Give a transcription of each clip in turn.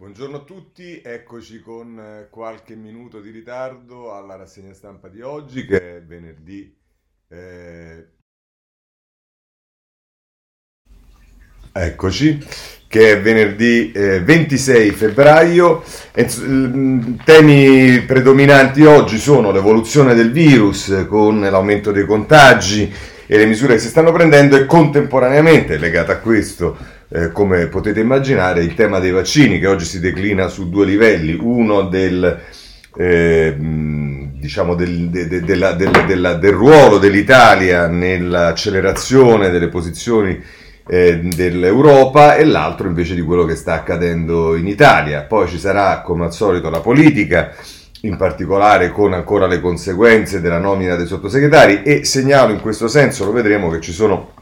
Buongiorno a tutti, eccoci con eh, qualche minuto di ritardo alla rassegna stampa di oggi che è venerdì. Eh... Eccoci, che è venerdì eh, 26 febbraio. E, mm, temi predominanti oggi sono l'evoluzione del virus con l'aumento dei contagi e le misure che si stanno prendendo e contemporaneamente legata a questo eh, come potete immaginare, il tema dei vaccini che oggi si declina su due livelli, uno del, eh, diciamo del, de, de, della, del, della, del, ruolo dell'Italia nell'accelerazione delle posizioni eh, dell'Europa e l'altro invece di quello che sta accadendo in Italia. Poi ci sarà come al solito la politica in particolare con ancora le conseguenze della nomina dei sottosegretari e segnalo in questo senso, lo vedremo, che ci sono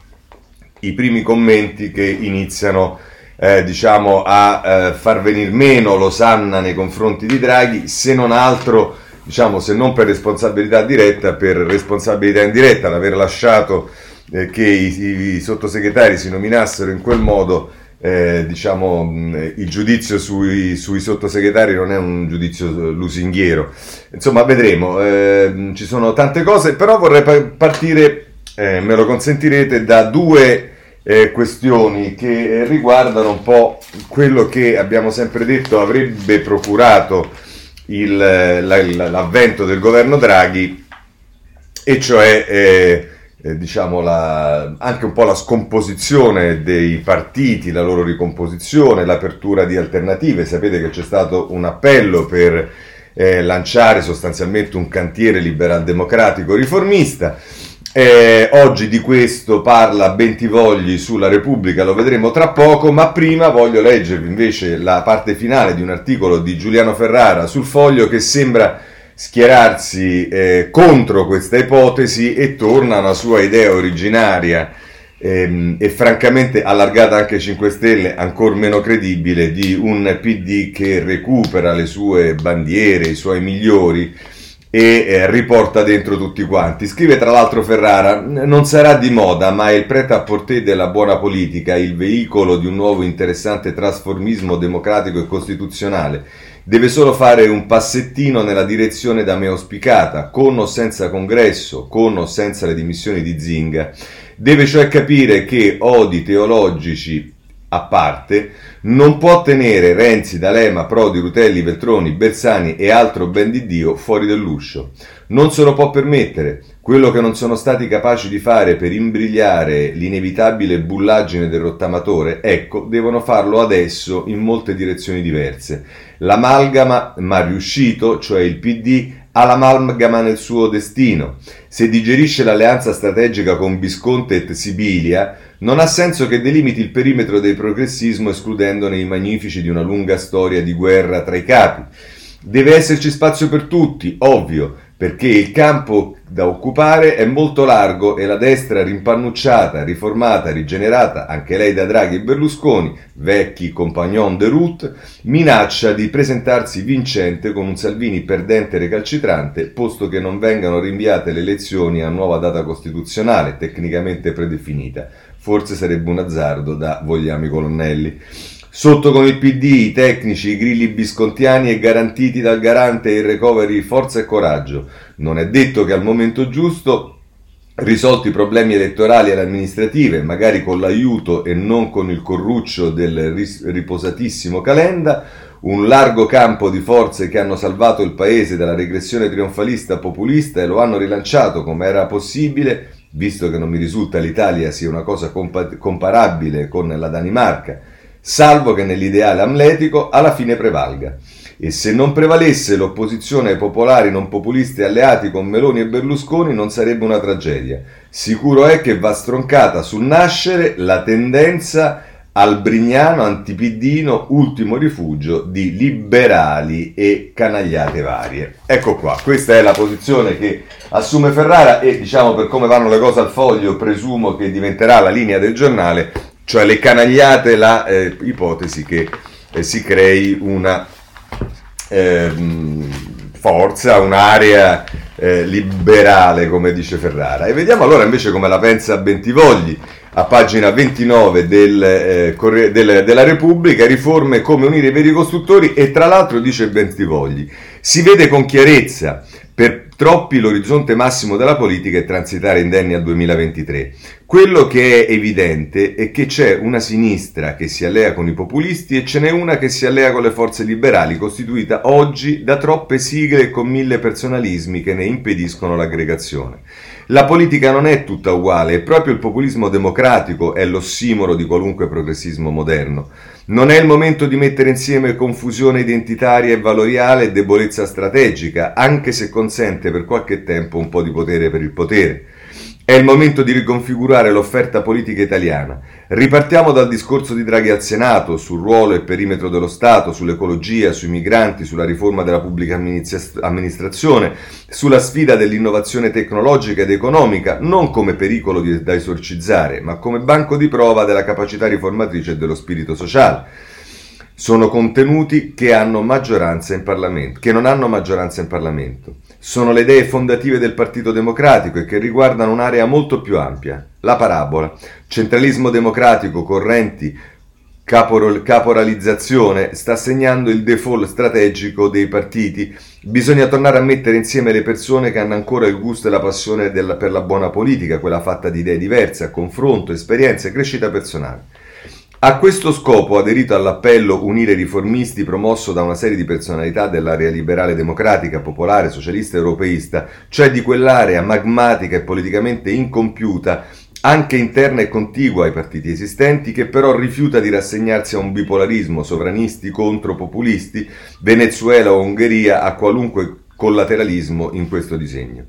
i primi commenti che iniziano eh, diciamo, a eh, far venire meno Losanna nei confronti di Draghi, se non altro, diciamo, se non per responsabilità diretta, per responsabilità indiretta, l'aver lasciato eh, che i, i, sottosegretari si nominassero in quel modo. Eh, diciamo, mh, il giudizio sui, sui, sottosegretari non è un giudizio lusinghiero. Insomma, vedremo. Eh, ci sono tante cose, però vorrei partire eh, me lo consentirete, da due eh, questioni che riguardano un po' quello che abbiamo sempre detto avrebbe procurato il, la, l'avvento del governo Draghi, e cioè eh, eh, diciamo la, anche un po' la scomposizione dei partiti, la loro ricomposizione, l'apertura di alternative. Sapete che c'è stato un appello per eh, lanciare sostanzialmente un cantiere liberal democratico riformista eh, oggi di questo parla Bentivogli sulla Repubblica, lo vedremo tra poco, ma prima voglio leggervi invece la parte finale di un articolo di Giuliano Ferrara sul foglio che sembra schierarsi eh, contro questa ipotesi e torna alla sua idea originaria ehm, e francamente allargata anche ai 5 Stelle, ancora meno credibile, di un PD che recupera le sue bandiere, i suoi migliori e eh, riporta dentro tutti quanti. Scrive tra l'altro Ferrara, non sarà di moda, ma è il prete a portée della buona politica, il veicolo di un nuovo interessante trasformismo democratico e costituzionale. Deve solo fare un passettino nella direzione da me auspicata, con o senza congresso, con o senza le dimissioni di Zinga. Deve cioè capire che odi teologici a parte, non può tenere Renzi, D'Alema, Prodi, Rutelli, Veltroni, Bersani e altro ben di Dio fuori dell'uscio. Non se lo può permettere. Quello che non sono stati capaci di fare per imbrigliare l'inevitabile bullaggine del rottamatore, ecco, devono farlo adesso in molte direzioni diverse. L'amalgama, ma riuscito, cioè il PD, ha l'amalgama nel suo destino. Se digerisce l'alleanza strategica con Visconti e Sibilia, non ha senso che delimiti il perimetro del progressismo escludendone i magnifici di una lunga storia di guerra tra i capi. Deve esserci spazio per tutti, ovvio, perché il campo da occupare è molto largo e la destra rimpannucciata, riformata, rigenerata, anche lei da Draghi e Berlusconi, vecchi compagnon de route, minaccia di presentarsi vincente con un Salvini perdente e recalcitrante, posto che non vengano rinviate le elezioni a nuova data costituzionale, tecnicamente predefinita. Forse sarebbe un azzardo da vogliamo i colonnelli. Sotto con il PD, i tecnici, i grilli biscontiani e garantiti dal garante il recovery forza e coraggio. Non è detto che al momento giusto, risolti i problemi elettorali e amministrative, magari con l'aiuto e non con il corruccio del riposatissimo Calenda, un largo campo di forze che hanno salvato il paese dalla regressione trionfalista populista e lo hanno rilanciato come era possibile, visto che non mi risulta l'Italia sia una cosa compa- comparabile con la Danimarca, salvo che nell'ideale amletico alla fine prevalga. E se non prevalesse l'opposizione ai popolari non populisti alleati con Meloni e Berlusconi non sarebbe una tragedia. Sicuro è che va stroncata sul nascere la tendenza albrignano antipidino ultimo rifugio di liberali e canagliate varie. Ecco qua, questa è la posizione che assume Ferrara e diciamo per come vanno le cose al foglio presumo che diventerà la linea del giornale, cioè le canagliate, la eh, ipotesi che eh, si crei una eh, forza, un'area eh, liberale come dice Ferrara. E vediamo allora invece come la pensa Bentivogli a pagina 29 del, eh, del, della Repubblica, riforme come unire i veri costruttori e tra l'altro dice Bentivogli, si vede con chiarezza per troppi l'orizzonte massimo della politica è transitare indenni al 2023. Quello che è evidente è che c'è una sinistra che si allea con i populisti e ce n'è una che si allea con le forze liberali, costituita oggi da troppe sigle e con mille personalismi che ne impediscono l'aggregazione. La politica non è tutta uguale e proprio il populismo democratico è l'ossimoro di qualunque progressismo moderno. Non è il momento di mettere insieme confusione identitaria e valoriale e debolezza strategica, anche se consente per qualche tempo un po' di potere per il potere. È il momento di riconfigurare l'offerta politica italiana. Ripartiamo dal discorso di Draghi al Senato sul ruolo e perimetro dello Stato, sull'ecologia, sui migranti, sulla riforma della pubblica amministrazione, sulla sfida dell'innovazione tecnologica ed economica, non come pericolo da esorcizzare, ma come banco di prova della capacità riformatrice e dello spirito sociale sono contenuti che, che non hanno maggioranza in Parlamento. Sono le idee fondative del Partito Democratico e che riguardano un'area molto più ampia, la parabola. Centralismo democratico, correnti, caporalizzazione sta segnando il default strategico dei partiti. Bisogna tornare a mettere insieme le persone che hanno ancora il gusto e la passione della, per la buona politica, quella fatta di idee diverse, a confronto, esperienze e crescita personale. A questo scopo ha aderito all'appello Unire i riformisti promosso da una serie di personalità dell'area liberale democratica, popolare, socialista e europeista, cioè di quell'area magmatica e politicamente incompiuta, anche interna e contigua ai partiti esistenti, che però rifiuta di rassegnarsi a un bipolarismo sovranisti contro populisti, Venezuela o Ungheria, a qualunque collateralismo in questo disegno.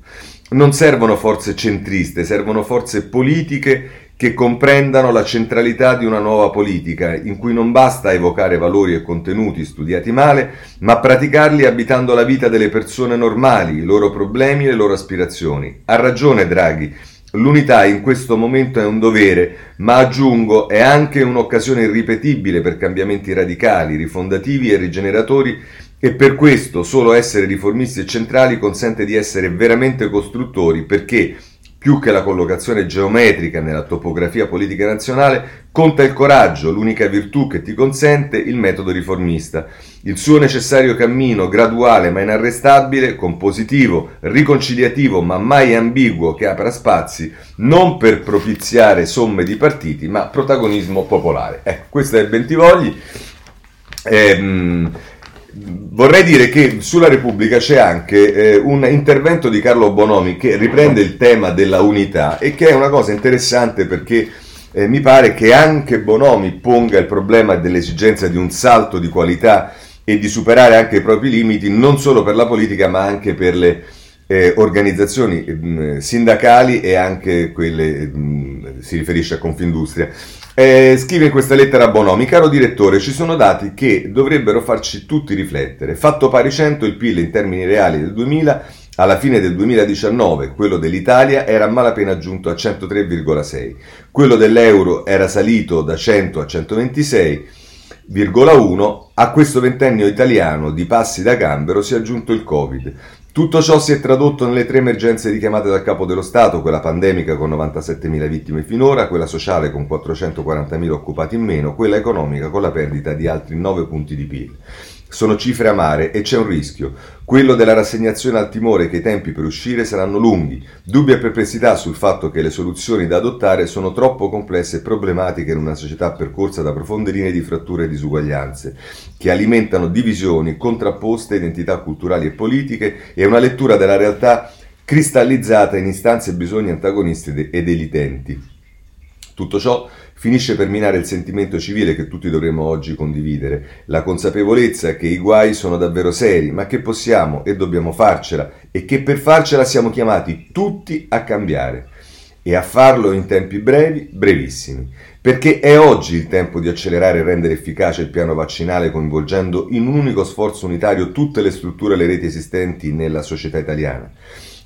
Non servono forze centriste, servono forze politiche che comprendano la centralità di una nuova politica, in cui non basta evocare valori e contenuti studiati male, ma praticarli abitando la vita delle persone normali, i loro problemi e le loro aspirazioni. Ha ragione Draghi, l'unità in questo momento è un dovere, ma aggiungo è anche un'occasione irripetibile per cambiamenti radicali, rifondativi e rigeneratori e per questo solo essere riformisti e centrali consente di essere veramente costruttori perché più che la collocazione geometrica nella topografia politica nazionale, conta il coraggio, l'unica virtù che ti consente il metodo riformista. Il suo necessario cammino graduale ma inarrestabile, compositivo, riconciliativo ma mai ambiguo che apra spazi, non per propiziare somme di partiti ma protagonismo popolare. Ecco, questo è Bentivogli. Ehm, Vorrei dire che sulla Repubblica c'è anche eh, un intervento di Carlo Bonomi che riprende il tema della unità e che è una cosa interessante perché eh, mi pare che anche Bonomi ponga il problema dell'esigenza di un salto di qualità e di superare anche i propri limiti non solo per la politica ma anche per le eh, organizzazioni mh, mm, sindacali e anche quelle, mh, mm, si riferisce a Confindustria. Eh, scrive questa lettera a Bonomi, caro direttore, ci sono dati che dovrebbero farci tutti riflettere. Fatto pari 100 il PIL in termini reali del 2000, alla fine del 2019 quello dell'Italia era a malapena giunto a 103,6, quello dell'euro era salito da 100 a 126,1, a questo ventennio italiano di passi da gambero si è aggiunto il Covid. Tutto ciò si è tradotto nelle tre emergenze richiamate dal capo dello Stato, quella pandemica con 97.000 vittime finora, quella sociale con 440.000 occupati in meno, quella economica con la perdita di altri 9 punti di PIL. Sono cifre amare e c'è un rischio, quello della rassegnazione al timore che i tempi per uscire saranno lunghi, dubbi e perplessità sul fatto che le soluzioni da adottare sono troppo complesse e problematiche in una società percorsa da profonde linee di fratture e disuguaglianze, che alimentano divisioni, contrapposte identità culturali e politiche e una lettura della realtà cristallizzata in istanze e bisogni antagonisti ed elitenti. Tutto ciò finisce per minare il sentimento civile che tutti dovremmo oggi condividere, la consapevolezza che i guai sono davvero seri, ma che possiamo e dobbiamo farcela e che per farcela siamo chiamati tutti a cambiare. E a farlo in tempi brevi, brevissimi, perché è oggi il tempo di accelerare e rendere efficace il piano vaccinale coinvolgendo in un unico sforzo unitario tutte le strutture e le reti esistenti nella società italiana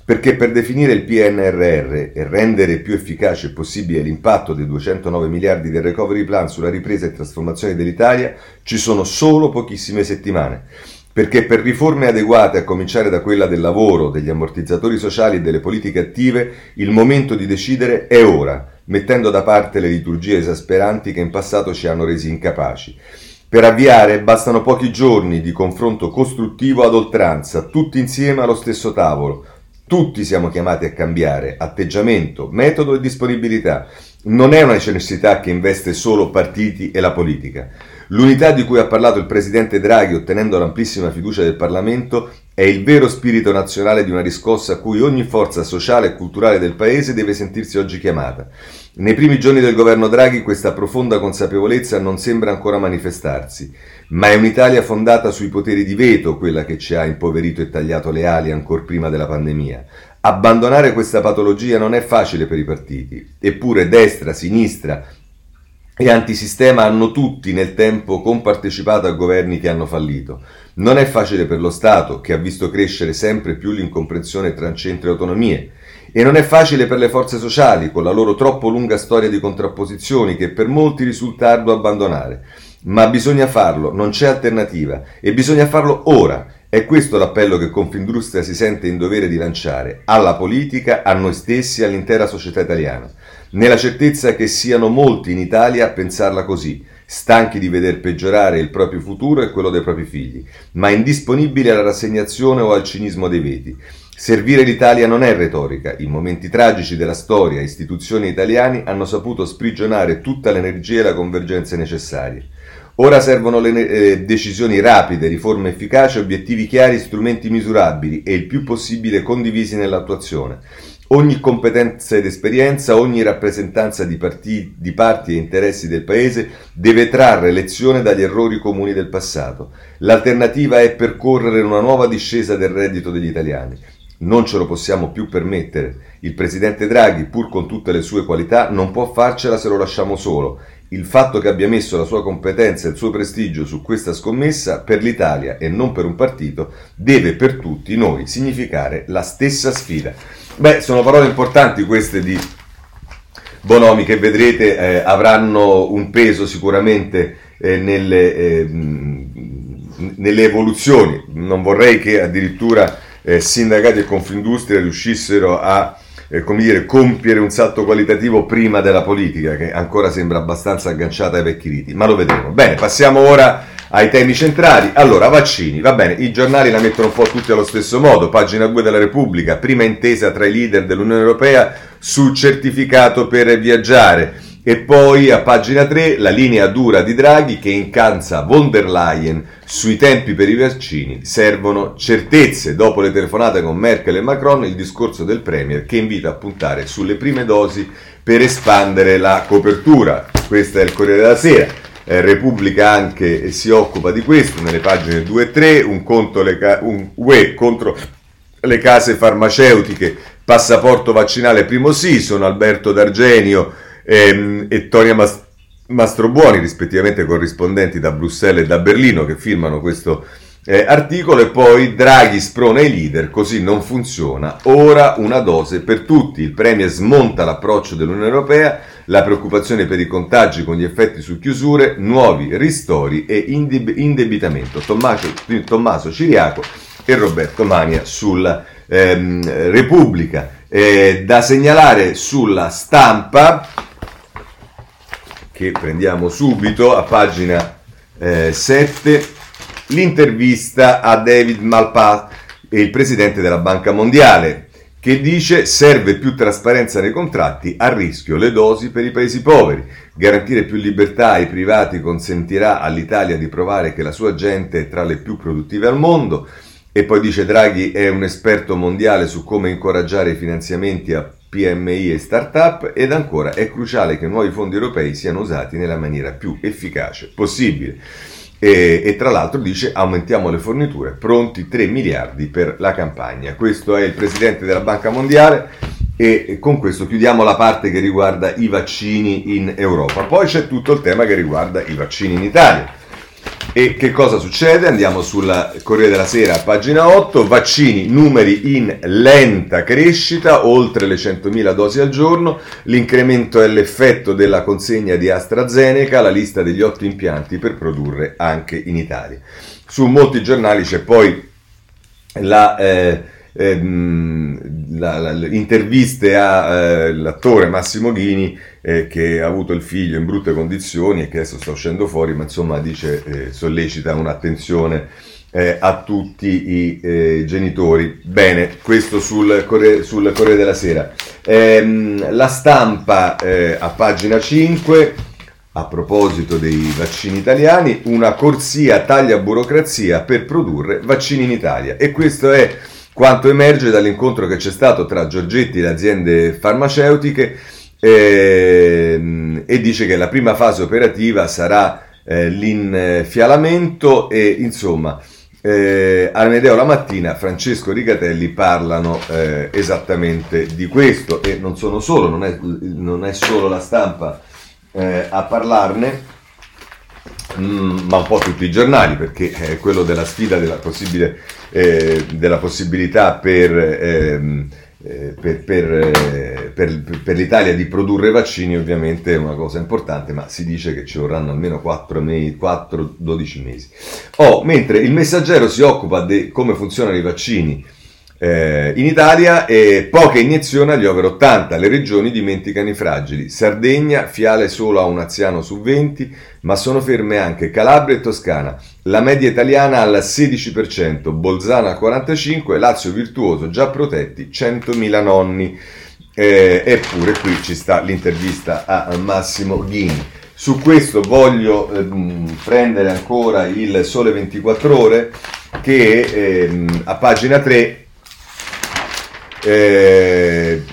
perché per definire il PNRR e rendere più efficace possibile l'impatto dei 209 miliardi del recovery plan sulla ripresa e trasformazione dell'Italia ci sono solo pochissime settimane. Perché per riforme adeguate, a cominciare da quella del lavoro, degli ammortizzatori sociali e delle politiche attive, il momento di decidere è ora mettendo da parte le liturgie esasperanti che in passato ci hanno resi incapaci. Per avviare bastano pochi giorni di confronto costruttivo ad oltranza, tutti insieme allo stesso tavolo. Tutti siamo chiamati a cambiare atteggiamento, metodo e disponibilità. Non è una necessità che investe solo partiti e la politica. L'unità di cui ha parlato il presidente Draghi ottenendo l'amplissima fiducia del Parlamento è il vero spirito nazionale di una riscossa a cui ogni forza sociale e culturale del Paese deve sentirsi oggi chiamata. Nei primi giorni del governo Draghi questa profonda consapevolezza non sembra ancora manifestarsi, ma è un'Italia fondata sui poteri di veto quella che ci ha impoverito e tagliato le ali ancor prima della pandemia. Abbandonare questa patologia non è facile per i partiti, eppure destra, sinistra e antisistema hanno tutti nel tempo compartecipato a governi che hanno fallito. Non è facile per lo Stato, che ha visto crescere sempre più l'incomprensione tra centri e autonomie. E non è facile per le forze sociali, con la loro troppo lunga storia di contrapposizioni che per molti risulta arduo abbandonare. Ma bisogna farlo, non c'è alternativa, e bisogna farlo ora. È questo l'appello che Confindustria si sente in dovere di lanciare alla politica, a noi stessi all'intera società italiana, nella certezza che siano molti in Italia a pensarla così, stanchi di veder peggiorare il proprio futuro e quello dei propri figli, ma indisponibili alla rassegnazione o al cinismo dei veti. Servire l'Italia non è retorica. In momenti tragici della storia, istituzioni italiane hanno saputo sprigionare tutta l'energia e la convergenza necessarie. Ora servono le eh, decisioni rapide, riforme efficaci, obiettivi chiari, strumenti misurabili e il più possibile condivisi nell'attuazione. Ogni competenza ed esperienza, ogni rappresentanza di, parti, di parti e interessi del Paese deve trarre lezione dagli errori comuni del passato. L'alternativa è percorrere una nuova discesa del reddito degli italiani. Non ce lo possiamo più permettere. Il presidente Draghi, pur con tutte le sue qualità, non può farcela se lo lasciamo solo. Il fatto che abbia messo la sua competenza e il suo prestigio su questa scommessa per l'Italia e non per un partito deve per tutti noi significare la stessa sfida. Beh, sono parole importanti queste di Bonomi che vedrete eh, avranno un peso sicuramente eh, nelle, eh, nelle evoluzioni. Non vorrei che addirittura eh, sindacati e Confindustria riuscissero a eh, come dire, compiere un salto qualitativo prima della politica, che ancora sembra abbastanza agganciata ai vecchi riti, ma lo vedremo. Bene, passiamo ora ai temi centrali. Allora, vaccini, va bene, i giornali la mettono un po' tutti allo stesso modo. Pagina 2 della Repubblica, prima intesa tra i leader dell'Unione Europea sul certificato per viaggiare. E poi a pagina 3 la linea dura di Draghi che incansa von der Leyen sui tempi per i vaccini. Servono certezze. Dopo le telefonate con Merkel e Macron, il discorso del Premier che invita a puntare sulle prime dosi per espandere la copertura. Questo è il Corriere della Sera. Eh, Repubblica anche si occupa di questo nelle pagine 2 e 3. Un, conto le ca- un UE contro le case farmaceutiche. Passaporto vaccinale primo sì. Sono Alberto D'Argenio ehm, e Tonia Mas- Mastrobuoni, rispettivamente corrispondenti da Bruxelles e da Berlino, che firmano questo eh, articolo e poi Draghi sprona i leader, così non funziona. Ora una dose per tutti. Il Premier smonta l'approccio dell'Unione Europea, la preoccupazione per i contagi con gli effetti su chiusure, nuovi ristori e indeb- indebitamento. Tommaso, Tommaso Ciriaco e Roberto Mania sulla ehm, Repubblica. Eh, da segnalare sulla stampa che prendiamo subito a pagina eh, 7, l'intervista a David Malpass, il presidente della Banca Mondiale, che dice serve più trasparenza nei contratti, a rischio le dosi per i paesi poveri. Garantire più libertà ai privati consentirà all'Italia di provare che la sua gente è tra le più produttive al mondo. E poi dice Draghi è un esperto mondiale su come incoraggiare i finanziamenti a PMI e start-up ed ancora è cruciale che nuovi fondi europei siano usati nella maniera più efficace possibile. E, e, tra l'altro dice aumentiamo le forniture, pronti 3 miliardi per la campagna. Questo è il presidente della Banca Mondiale e con questo chiudiamo la parte che riguarda i vaccini in Europa. Poi c'è tutto il tema che riguarda i vaccini in Italia. E che cosa succede? Andiamo sulla Corriere della Sera, pagina 8, vaccini, numeri in lenta crescita, oltre le 100.000 dosi al giorno, l'incremento è l'effetto della consegna di AstraZeneca, la lista degli otto impianti per produrre anche in Italia. Su molti giornali c'è poi la... Eh, ehm, la, la, interviste all'attore eh, Massimo Ghini eh, che ha avuto il figlio in brutte condizioni e che adesso sta uscendo fuori, ma insomma dice, eh, sollecita un'attenzione eh, a tutti i eh, genitori. Bene, questo sul Corriere, sul Corriere della Sera. Ehm, la stampa eh, a pagina 5, a proposito dei vaccini italiani, una corsia taglia burocrazia per produrre vaccini in Italia. E questo è quanto emerge dall'incontro che c'è stato tra Giorgetti e le aziende farmaceutiche ehm, e dice che la prima fase operativa sarà eh, l'infialamento e insomma eh, Amedeo la mattina, Francesco Rigatelli parlano eh, esattamente di questo. E non sono solo, non è, non è solo la stampa eh, a parlarne, mm, ma un po' tutti i giornali perché è quello della sfida della, eh, della possibilità per ehm, eh, per, eh, per, per, l'Italia di produrre vaccini ovviamente è una cosa importante, ma si dice che ci vorranno almeno 4-12 mesi. Oh, mentre il messaggero si occupa di come funzionano i vaccini eh, in Italia e poche iniezioni agli over 80, le regioni dimenticano i fragili. Sardegna, fiale solo a un anziano su 20, ma sono ferme anche Calabria e Toscana. La media italiana al 16%, Bolzano al 45%, Lazio virtuoso, già protetti 100.000 nonni. Eh, eppure qui ci sta l'intervista a Massimo Ghini. Su questo voglio ehm, prendere ancora il Sole 24 ore che ehm, a pagina 3 eh,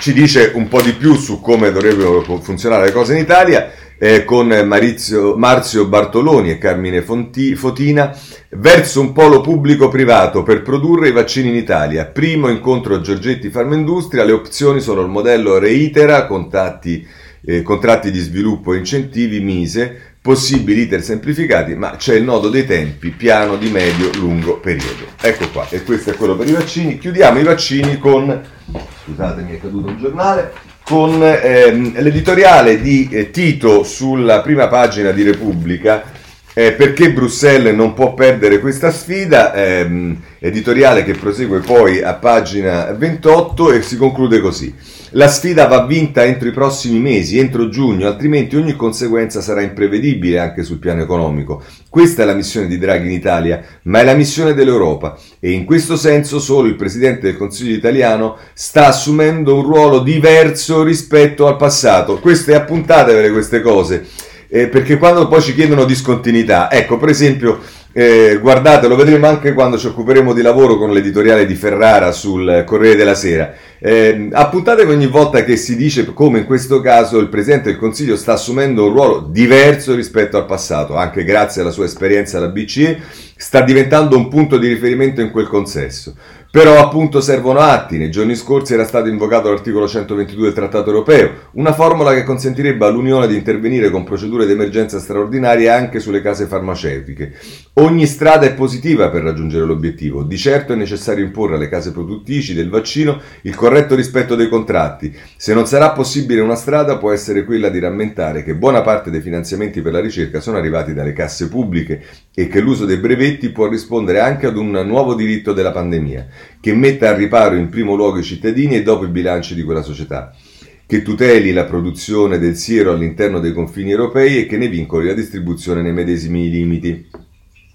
ci dice un po' di più su come dovrebbero funzionare le cose in Italia. Eh, con Marizio, Marzio Bartoloni e Carmine Fonti, Fotina, verso un polo pubblico-privato per produrre i vaccini in Italia. Primo incontro Giorgetti Farmindustria, le opzioni sono il modello Reitera, contatti, eh, contratti di sviluppo e incentivi Mise, possibili iter semplificati, ma c'è il nodo dei tempi, piano di medio-lungo periodo. Ecco qua, e questo è quello per i vaccini. Chiudiamo i vaccini con, scusatemi è caduto un giornale, con ehm, l'editoriale di eh, Tito sulla prima pagina di Repubblica, eh, perché Bruxelles non può perdere questa sfida, ehm, editoriale che prosegue poi a pagina 28 e si conclude così. La sfida va vinta entro i prossimi mesi, entro giugno, altrimenti ogni conseguenza sarà imprevedibile anche sul piano economico. Questa è la missione di Draghi in Italia, ma è la missione dell'Europa e in questo senso solo il Presidente del Consiglio italiano sta assumendo un ruolo diverso rispetto al passato. Queste appuntatevele queste cose, eh, perché quando poi ci chiedono discontinuità, ecco per esempio eh, guardate, lo vedremo anche quando ci occuperemo di lavoro con l'editoriale di Ferrara sul Corriere della Sera. Eh, appuntatevi ogni volta che si dice come in questo caso il Presidente del Consiglio sta assumendo un ruolo diverso rispetto al passato, anche grazie alla sua esperienza alla BCE, sta diventando un punto di riferimento in quel consesso. Però appunto servono atti, nei giorni scorsi era stato invocato l'articolo 122 del Trattato europeo, una formula che consentirebbe all'Unione di intervenire con procedure di emergenza straordinarie anche sulle case farmaceutiche. Ogni strada è positiva per raggiungere l'obiettivo, di certo è necessario imporre alle case produttrici del vaccino il corretto rispetto dei contratti. Se non sarà possibile una strada può essere quella di rammentare che buona parte dei finanziamenti per la ricerca sono arrivati dalle casse pubbliche e che l'uso dei brevetti può rispondere anche ad un nuovo diritto della pandemia che metta a riparo in primo luogo i cittadini e dopo i bilanci di quella società, che tuteli la produzione del siero all'interno dei confini europei e che ne vincoli la distribuzione nei medesimi limiti.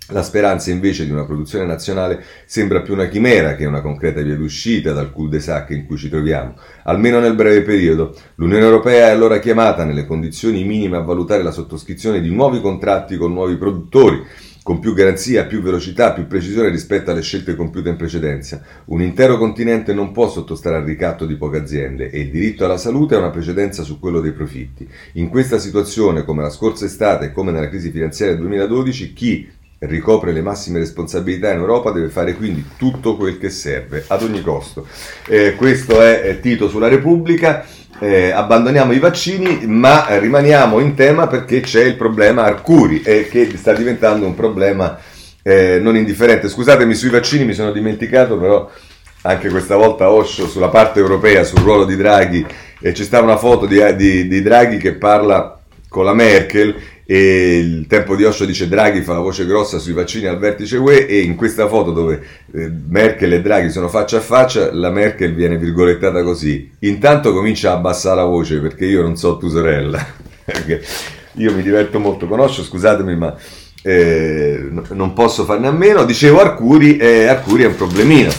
La speranza invece di una produzione nazionale sembra più una chimera che una concreta via d'uscita dal cul-de-sac in cui ci troviamo, almeno nel breve periodo. L'Unione Europea è allora chiamata nelle condizioni minime a valutare la sottoscrizione di nuovi contratti con nuovi produttori, con più garanzia, più velocità, più precisione rispetto alle scelte compiute in precedenza. Un intero continente non può sottostare al ricatto di poche aziende e il diritto alla salute ha una precedenza su quello dei profitti. In questa situazione, come la scorsa estate e come nella crisi finanziaria 2012, chi ricopre le massime responsabilità in Europa deve fare quindi tutto quel che serve ad ogni costo. Eh, questo è Tito sulla Repubblica eh, abbandoniamo i vaccini, ma rimaniamo in tema perché c'è il problema Arcuri e che sta diventando un problema eh, non indifferente. Scusatemi, sui vaccini mi sono dimenticato, però anche questa volta Osho sulla parte europea, sul ruolo di Draghi, e c'è stata una foto di, di, di Draghi che parla con la Merkel e il tempo di Osho dice Draghi fa la voce grossa sui vaccini al vertice UE e in questa foto dove eh, Merkel e Draghi sono faccia a faccia la Merkel viene virgolettata così. Intanto comincia a abbassare la voce perché io non so tu sorella. Io mi diverto molto. Con Osho scusatemi ma eh, non posso farne a meno. Dicevo Arcuri eh, Arcuri è un problemino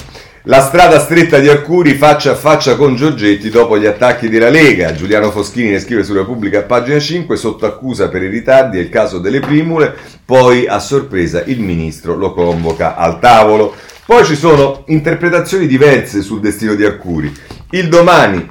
la strada stretta di Arcuri faccia a faccia con Giorgetti dopo gli attacchi della Lega. Giuliano Foschini ne scrive su Repubblica a pagina 5 sotto accusa per i ritardi e il caso delle primule. Poi a sorpresa il ministro lo convoca al tavolo. Poi ci sono interpretazioni diverse sul destino di Arcuri. Il domani,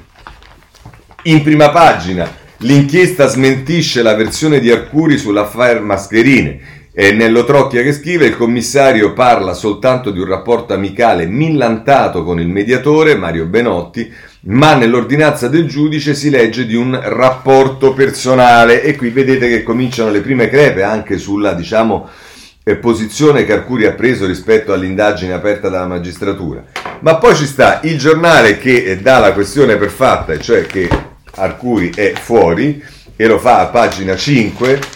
in prima pagina, l'inchiesta smentisce la versione di Arcuri sull'affaire mascherine. E Nello Trocchia che scrive, il commissario parla soltanto di un rapporto amicale millantato con il mediatore, Mario Benotti, ma nell'ordinanza del giudice si legge di un rapporto personale e qui vedete che cominciano le prime crepe anche sulla, diciamo, eh, posizione che Arcuri ha preso rispetto all'indagine aperta dalla magistratura. Ma poi ci sta il giornale che eh, dà la questione per fatta, cioè che Arcuri è fuori e lo fa a pagina 5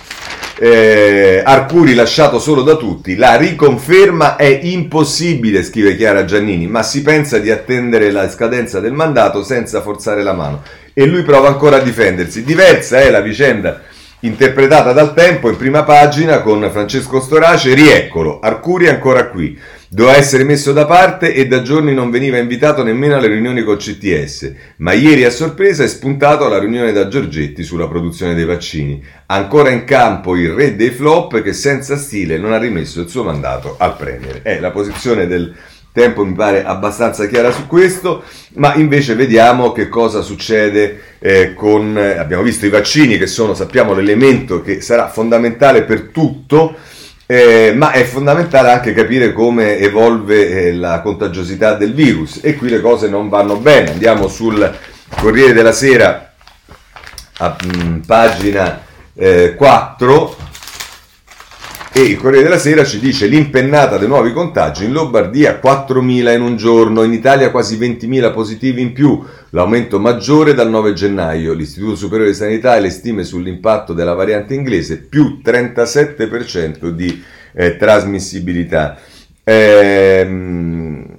eh, Arcuri lasciato solo da tutti, la riconferma è impossibile, scrive Chiara Giannini, ma si pensa di attendere la scadenza del mandato senza forzare la mano. E lui prova ancora a difendersi. Diversa è la vicenda interpretata dal tempo in prima pagina con Francesco Storace, rieccolo, Arcuri ancora qui. Doveva essere messo da parte e da giorni non veniva invitato nemmeno alle riunioni col CTS, ma ieri a sorpresa è spuntato alla riunione da Giorgetti sulla produzione dei vaccini. Ancora in campo il re dei flop che senza stile non ha rimesso il suo mandato al Premier. È la posizione del tempo mi pare abbastanza chiara su questo, ma invece vediamo che cosa succede eh, con, eh, abbiamo visto i vaccini che sono, sappiamo, l'elemento che sarà fondamentale per tutto eh, ma è fondamentale anche capire come evolve eh, la contagiosità del virus e qui le cose non vanno bene. Andiamo sul Corriere della Sera, a mh, mm, pagina eh, 4 e il Corriere della Sera ci dice l'impennata dei nuovi contagi in Lombardia 4.000 in un giorno, in Italia quasi 20.000 positivi in più, l'aumento maggiore dal 9 gennaio. L'Istituto Superiore di Sanità e le stime sull'impatto della variante inglese più 37% di eh, trasmissibilità. Ehm,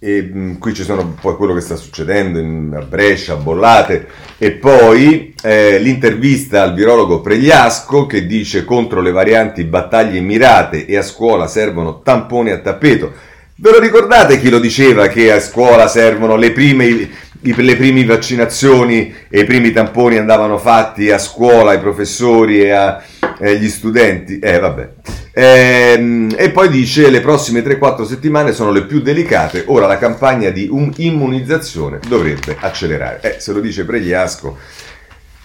e mh, mm, qui ci sono poi quello che sta succedendo in, a Brescia, a Bollate e poi eh, l'intervista al virologo Pregliasco che dice contro le varianti battaglie mirate e a scuola servono tamponi a tappeto. Ve lo ricordate chi lo diceva che a scuola servono le prime, i, le prime vaccinazioni e i primi tamponi andavano fatti a scuola ai professori e agli studenti? Eh vabbè. Ehm, e poi dice le prossime 3-4 settimane sono le più delicate, ora la campagna di immunizzazione dovrebbe accelerare. Eh, se lo dice Pregliasco,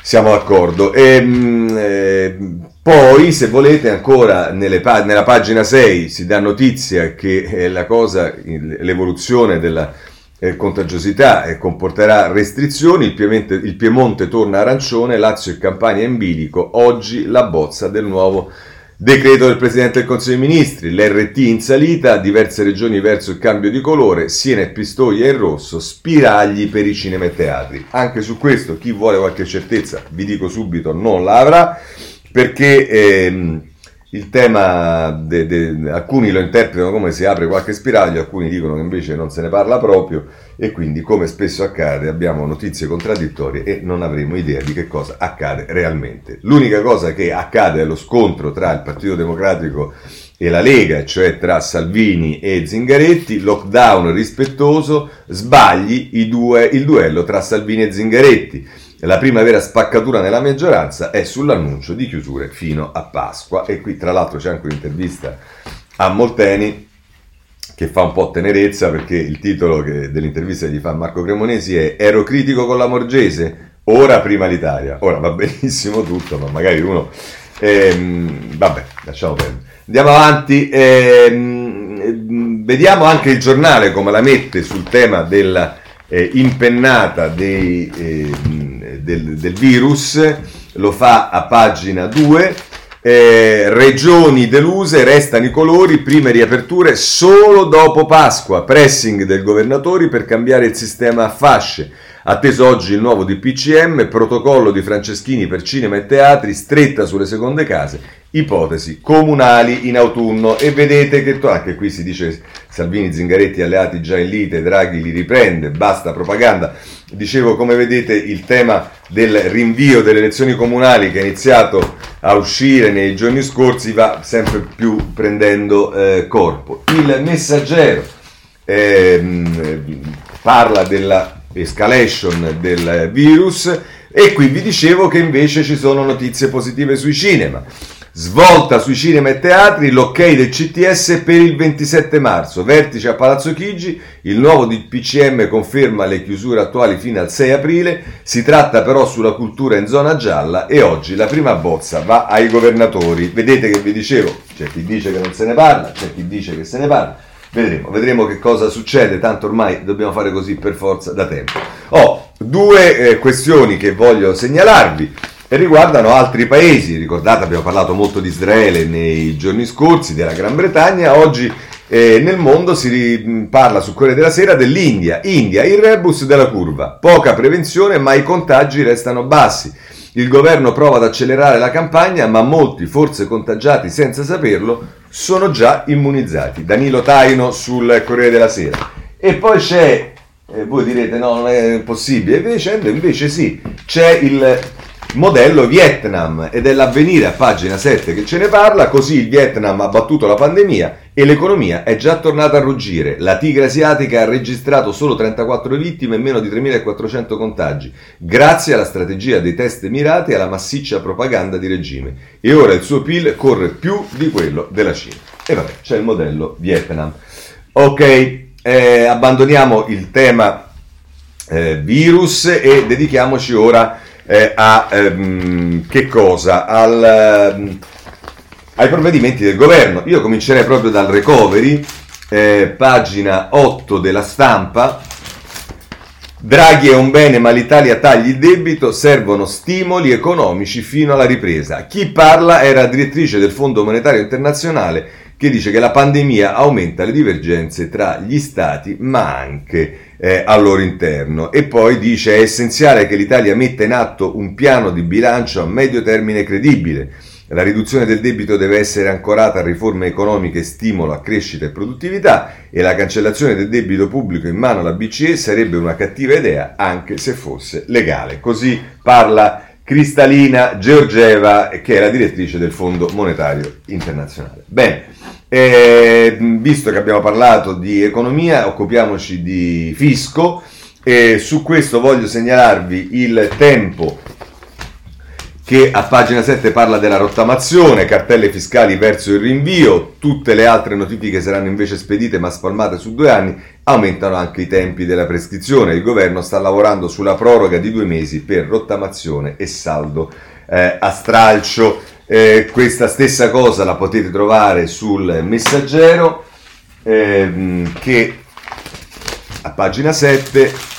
siamo d'accordo. Ehm, eh, poi, se volete, ancora pa- nella pagina 6 si dà notizia che eh, la cosa, l'evoluzione della eh, contagiosità eh, comporterà restrizioni, il Piemonte, il Piemonte torna arancione, Lazio e Campania in bilico, oggi la bozza del nuovo Decreto del Presidente del Consiglio dei Ministri, l'RT in salita, diverse regioni verso il cambio di colore, Siena e Pistoia in rosso, spiragli per i cinema e teatri. Anche su questo chi vuole qualche certezza, vi dico subito, non la avrà, perché ehm, il tema, de, de, alcuni lo interpretano come si apre qualche spiraglio, alcuni dicono che invece non se ne parla proprio e quindi come spesso accade abbiamo notizie contraddittorie e non avremo idea di che cosa accade realmente. L'unica cosa che accade è lo scontro tra il Partito Democratico e la Lega, cioè tra Salvini e Zingaretti, lockdown rispettoso, sbagli due, il duello tra Salvini e Zingaretti. La prima vera spaccatura nella maggioranza è sull'annuncio di chiusure fino a Pasqua e qui tra l'altro c'è anche un'intervista a Molteni che fa un po' tenerezza perché il titolo che, dell'intervista che gli fa Marco Cremonesi è Ero critico con la Morgese, ora prima l'Italia. Ora va benissimo tutto, ma magari uno... Ehm, vabbè, lasciamo perdere. Andiamo avanti. Ehm, vediamo anche il giornale come la mette sul tema della eh, impennata dei... Eh, del, del virus, lo fa a pagina 2. Eh, regioni deluse, restano i colori, prime riaperture solo dopo Pasqua, pressing del governatori per cambiare il sistema a fasce. Atteso oggi il nuovo DPCM, protocollo di Franceschini per cinema e teatri, stretta sulle seconde case, ipotesi comunali in autunno. E vedete che anche qui si dice Salvini, Zingaretti alleati già in lite, Draghi li riprende, basta propaganda. Dicevo, come vedete, il tema del rinvio delle elezioni comunali che è iniziato a uscire nei giorni scorsi va sempre più prendendo eh, corpo. Il messaggero ehm, parla della escalation del virus e qui vi dicevo che invece ci sono notizie positive sui cinema. Svolta sui cinema e teatri, l'ok del CTS per il 27 marzo, vertice a Palazzo Chigi, il nuovo DPCM conferma le chiusure attuali fino al 6 aprile, si tratta però sulla cultura in zona gialla e oggi la prima bozza va ai governatori. Vedete che vi dicevo, c'è chi dice che non se ne parla, c'è chi dice che se ne parla. Vedremo, vedremo che cosa succede, tanto ormai dobbiamo fare così per forza da tempo. Ho oh, due eh, questioni che voglio segnalarvi riguardano altri paesi. Ricordate, abbiamo parlato molto di Israele nei giorni scorsi, della Gran Bretagna, oggi eh, nel mondo si parla su Corriere della Sera dell'India. India, il rebus della curva, poca prevenzione ma i contagi restano bassi. Il governo prova ad accelerare la campagna, ma molti, forse contagiati senza saperlo, sono già immunizzati. Danilo Taino sul Corriere della Sera. E poi c'è, eh, voi direte no, non è possibile, invece, invece sì, c'è il modello Vietnam ed è l'avvenire a pagina 7 che ce ne parla, così il Vietnam ha battuto la pandemia e l'economia è già tornata a ruggire. La tigre asiatica ha registrato solo 34 vittime e meno di 3.400 contagi, grazie alla strategia dei test mirati e alla massiccia propaganda di regime. E ora il suo PIL corre più di quello della Cina. E vabbè, c'è il modello Vietnam. Ok, eh, abbandoniamo il tema eh, virus e dedichiamoci ora eh, a ehm, che cosa? Al, ehm, ai provvedimenti del governo. Io comincerei proprio dal recovery, eh, pagina 8 della stampa. Draghi è un bene, ma l'Italia tagli il debito, servono stimoli economici fino alla ripresa. Chi parla era direttrice del Fondo Monetario Internazionale che dice che la pandemia aumenta le divergenze tra gli stati, ma anche eh, al loro interno. E poi dice è essenziale che l'Italia metta in atto un piano di bilancio a medio termine credibile la riduzione del debito deve essere ancorata a riforme economiche, stimolo a crescita e produttività e la cancellazione del debito pubblico in mano alla BCE sarebbe una cattiva idea anche se fosse legale. Così parla Cristalina Georgieva, che è la direttrice del Fondo Monetario Internazionale. Bene, eh, visto che abbiamo parlato di economia, occupiamoci di fisco e su questo voglio segnalarvi il tempo che a pagina 7 parla della rottamazione, cartelle fiscali verso il rinvio, tutte le altre notifiche saranno invece spedite ma spalmate su due anni, aumentano anche i tempi della prescrizione. Il governo sta lavorando sulla proroga di due mesi per rottamazione e saldo eh, a stralcio. Eh, questa stessa cosa la potete trovare sul messaggero ehm, che a pagina 7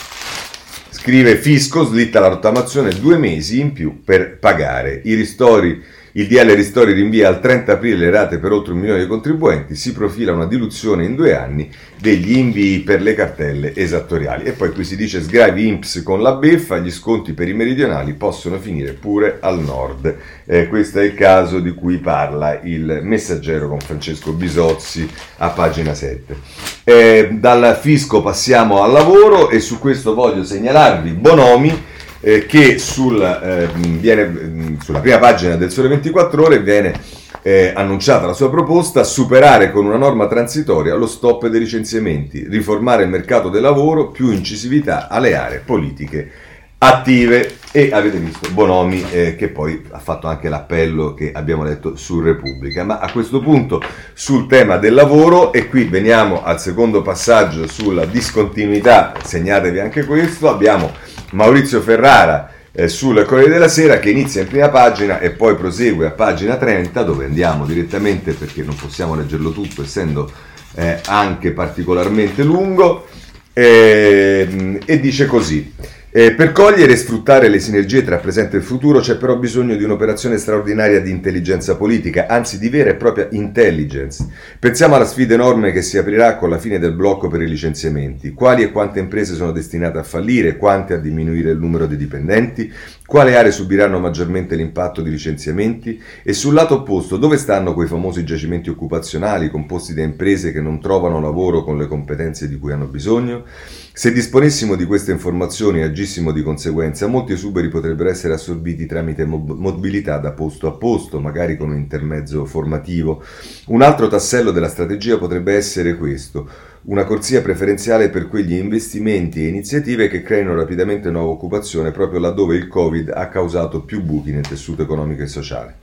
Scrive Fisco, slitta la rottamazione due mesi in più per pagare. I ristori, il DL Ristori rinvia al 30 aprile le rate per oltre un milione di contribuenti, si profila una diluzione in due anni degli invii per le cartelle esattoriali. E poi qui si dice sgravi IMPS con la beffa, gli sconti per i meridionali possono finire pure al nord. Eh, questo è il caso di cui parla il messaggero con Francesco Bisozzi a pagina 7. Eh, dal fisco passiamo al lavoro e su questo voglio segnalarvi Bonomi eh, che sul, eh, viene, sulla prima pagina del Sole 24 Ore viene eh, annunciata la sua proposta superare con una norma transitoria lo stop dei licenziamenti, riformare il mercato del lavoro, più incisività alle aree politiche attive e avete visto Bonomi eh, che poi ha fatto anche l'appello che abbiamo letto su Repubblica. Ma a questo punto sul tema del lavoro e qui veniamo al secondo passaggio sulla discontinuità, segnatevi anche questo, abbiamo Maurizio Ferrara eh, sul Corriere della Sera che inizia in prima pagina e poi prosegue a pagina 30 dove andiamo direttamente perché non possiamo leggerlo tutto essendo eh, anche particolarmente lungo eh, e dice così. Eh, per cogliere e sfruttare le sinergie tra presente e futuro c'è però bisogno di un'operazione straordinaria di intelligenza politica, anzi di vera e propria intelligence. Pensiamo alla sfida enorme che si aprirà con la fine del blocco per i licenziamenti. Quali e quante imprese sono destinate a fallire, quante a diminuire il numero di dipendenti, quali aree subiranno maggiormente l'impatto di licenziamenti e sul lato opposto dove stanno quei famosi giacimenti occupazionali composti da imprese che non trovano lavoro con le competenze di cui hanno bisogno? Se disponessimo di queste informazioni e agissimo di conseguenza, molti esuberi potrebbero essere assorbiti tramite mobilità da posto a posto, magari con un intermezzo formativo. Un altro tassello della strategia potrebbe essere questo, una corsia preferenziale per quegli investimenti e iniziative che creino rapidamente nuova occupazione proprio laddove il Covid ha causato più buchi nel tessuto economico e sociale.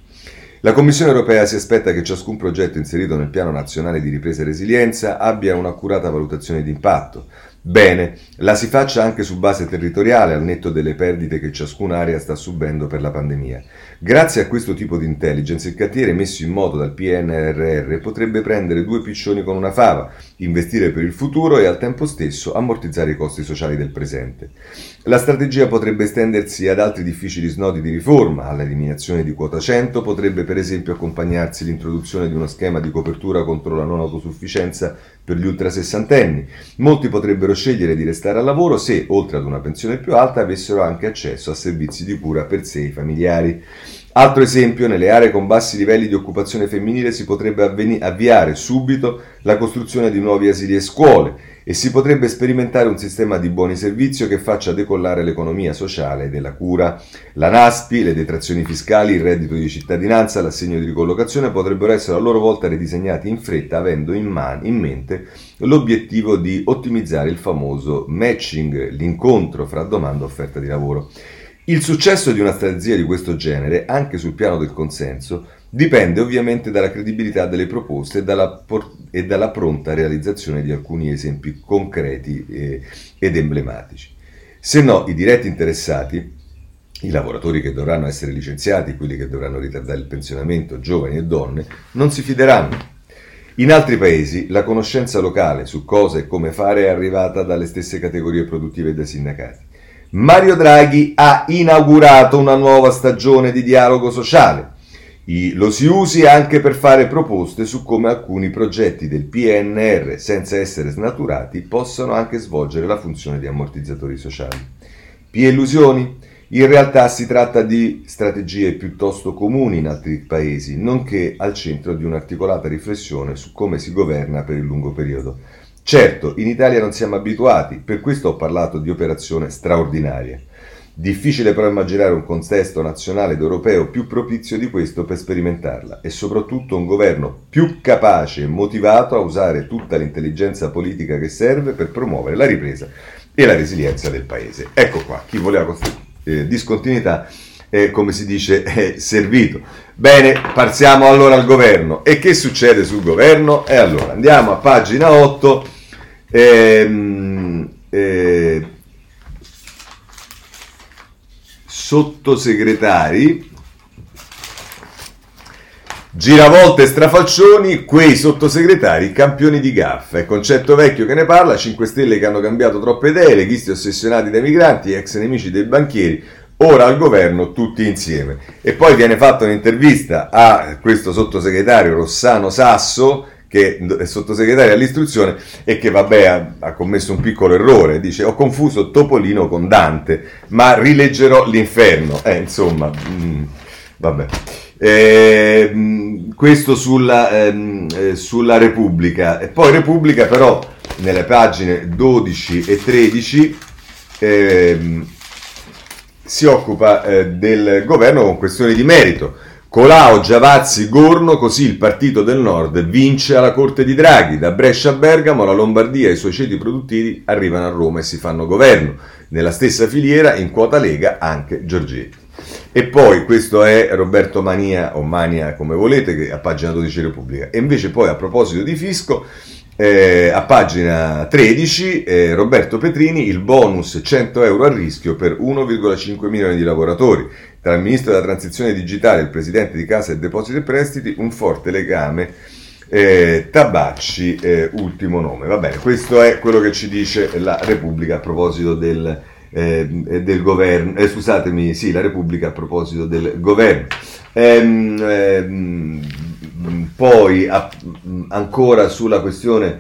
La Commissione europea si aspetta che ciascun progetto inserito nel Piano nazionale di ripresa e resilienza abbia un'accurata valutazione di impatto Bene, la si faccia anche su base territoriale al netto delle perdite che ciascuna area sta subendo per la pandemia. Grazie a questo tipo di intelligence il cantiere messo in moto dal PNRR potrebbe prendere due piccioni con una fava, investire per il futuro e al tempo stesso ammortizzare i costi sociali del presente. La strategia potrebbe estendersi ad altri difficili snodi di riforma, all'eliminazione di quota 100 potrebbe per esempio accompagnarsi l'introduzione di uno schema di copertura contro la non autosufficienza per gli ultrasessantenni. Molti potrebbero scegliere di restare al lavoro se, oltre ad una pensione più alta, avessero anche accesso a servizi di cura per sé e i familiari. Altro esempio, nelle aree con bassi livelli di occupazione femminile si potrebbe avviare subito la costruzione di nuovi asili e scuole e si potrebbe sperimentare un sistema di buoni servizio che faccia decollare l'economia sociale della cura. La NASPI, le detrazioni fiscali, il reddito di cittadinanza, l'assegno di ricollocazione potrebbero essere a loro volta ridisegnati in fretta avendo in, man- in mente l'obiettivo di ottimizzare il famoso matching, l'incontro fra domanda e offerta di lavoro. Il successo di una strategia di questo genere, anche sul piano del consenso, dipende ovviamente dalla credibilità delle proposte e dalla, por- e dalla pronta realizzazione di alcuni esempi concreti eh, ed emblematici. Se no, i diretti interessati, i lavoratori che dovranno essere licenziati, quelli che dovranno ritardare il pensionamento, giovani e donne, non si fideranno. In altri paesi la conoscenza locale su cosa e come fare è arrivata dalle stesse categorie produttive e dai sindacati. Mario Draghi ha inaugurato una nuova stagione di dialogo sociale. Lo si usi anche per fare proposte su come alcuni progetti del PNR, senza essere snaturati, possano anche svolgere la funzione di ammortizzatori sociali. P-illusioni? In realtà si tratta di strategie piuttosto comuni in altri paesi, nonché al centro di un'articolata riflessione su come si governa per il lungo periodo. Certo, in Italia non siamo abituati, per questo ho parlato di operazione straordinaria. Difficile però immaginare un contesto nazionale ed europeo più propizio di questo per sperimentarla e soprattutto un governo più capace e motivato a usare tutta l'intelligenza politica che serve per promuovere la ripresa e la resilienza del paese. Ecco qua, chi voleva costruire eh, discontinuità eh, come si dice, è servito. Bene, passiamo allora al governo. E che succede sul governo? E allora andiamo a pagina 8. Ehm, eh, sottosegretari. Giravolte e strafalcioni, quei sottosegretari campioni di gaffa. È concetto vecchio che ne parla, 5 Stelle che hanno cambiato troppe idee, leghisti ossessionati dai migranti, ex nemici dei banchieri, ora al governo tutti insieme. E poi viene fatta un'intervista a questo sottosegretario Rossano Sasso, che è sottosegretario all'istruzione e che vabbè ha, ha, commesso un piccolo errore, dice ho confuso Topolino con Dante, ma rileggerò l'inferno. Eh, insomma, mm, vabbè. Eh, questo sulla, ehm, eh, sulla Repubblica. E poi Repubblica però nelle pagine 12 e 13 ehm, si occupa eh, del governo con questioni di merito. Colau, Giavazzi, Gorno, così il partito del nord vince alla corte di Draghi. Da Brescia a Bergamo la Lombardia e i suoi ceti produttivi arrivano a Roma e si fanno governo. Nella stessa filiera, in quota Lega, anche Giorgetti. E poi, questo è Roberto Mania, o Mania come volete, che a pagina 12 Repubblica. E invece poi, a proposito di fisco, eh, a pagina 13, eh, Roberto Petrini, il bonus 100 euro a rischio per 1,5 milioni di lavoratori. Tra il ministro della transizione digitale e il presidente di Casa e Depositi e Prestiti, un forte legame. Eh, Tabacci, eh, ultimo nome. Va bene, questo è quello che ci dice la Repubblica a proposito del, eh, del governo, eh, scusatemi, sì, la Repubblica a proposito del governo. Ehm, ehm, poi a, ancora sulla questione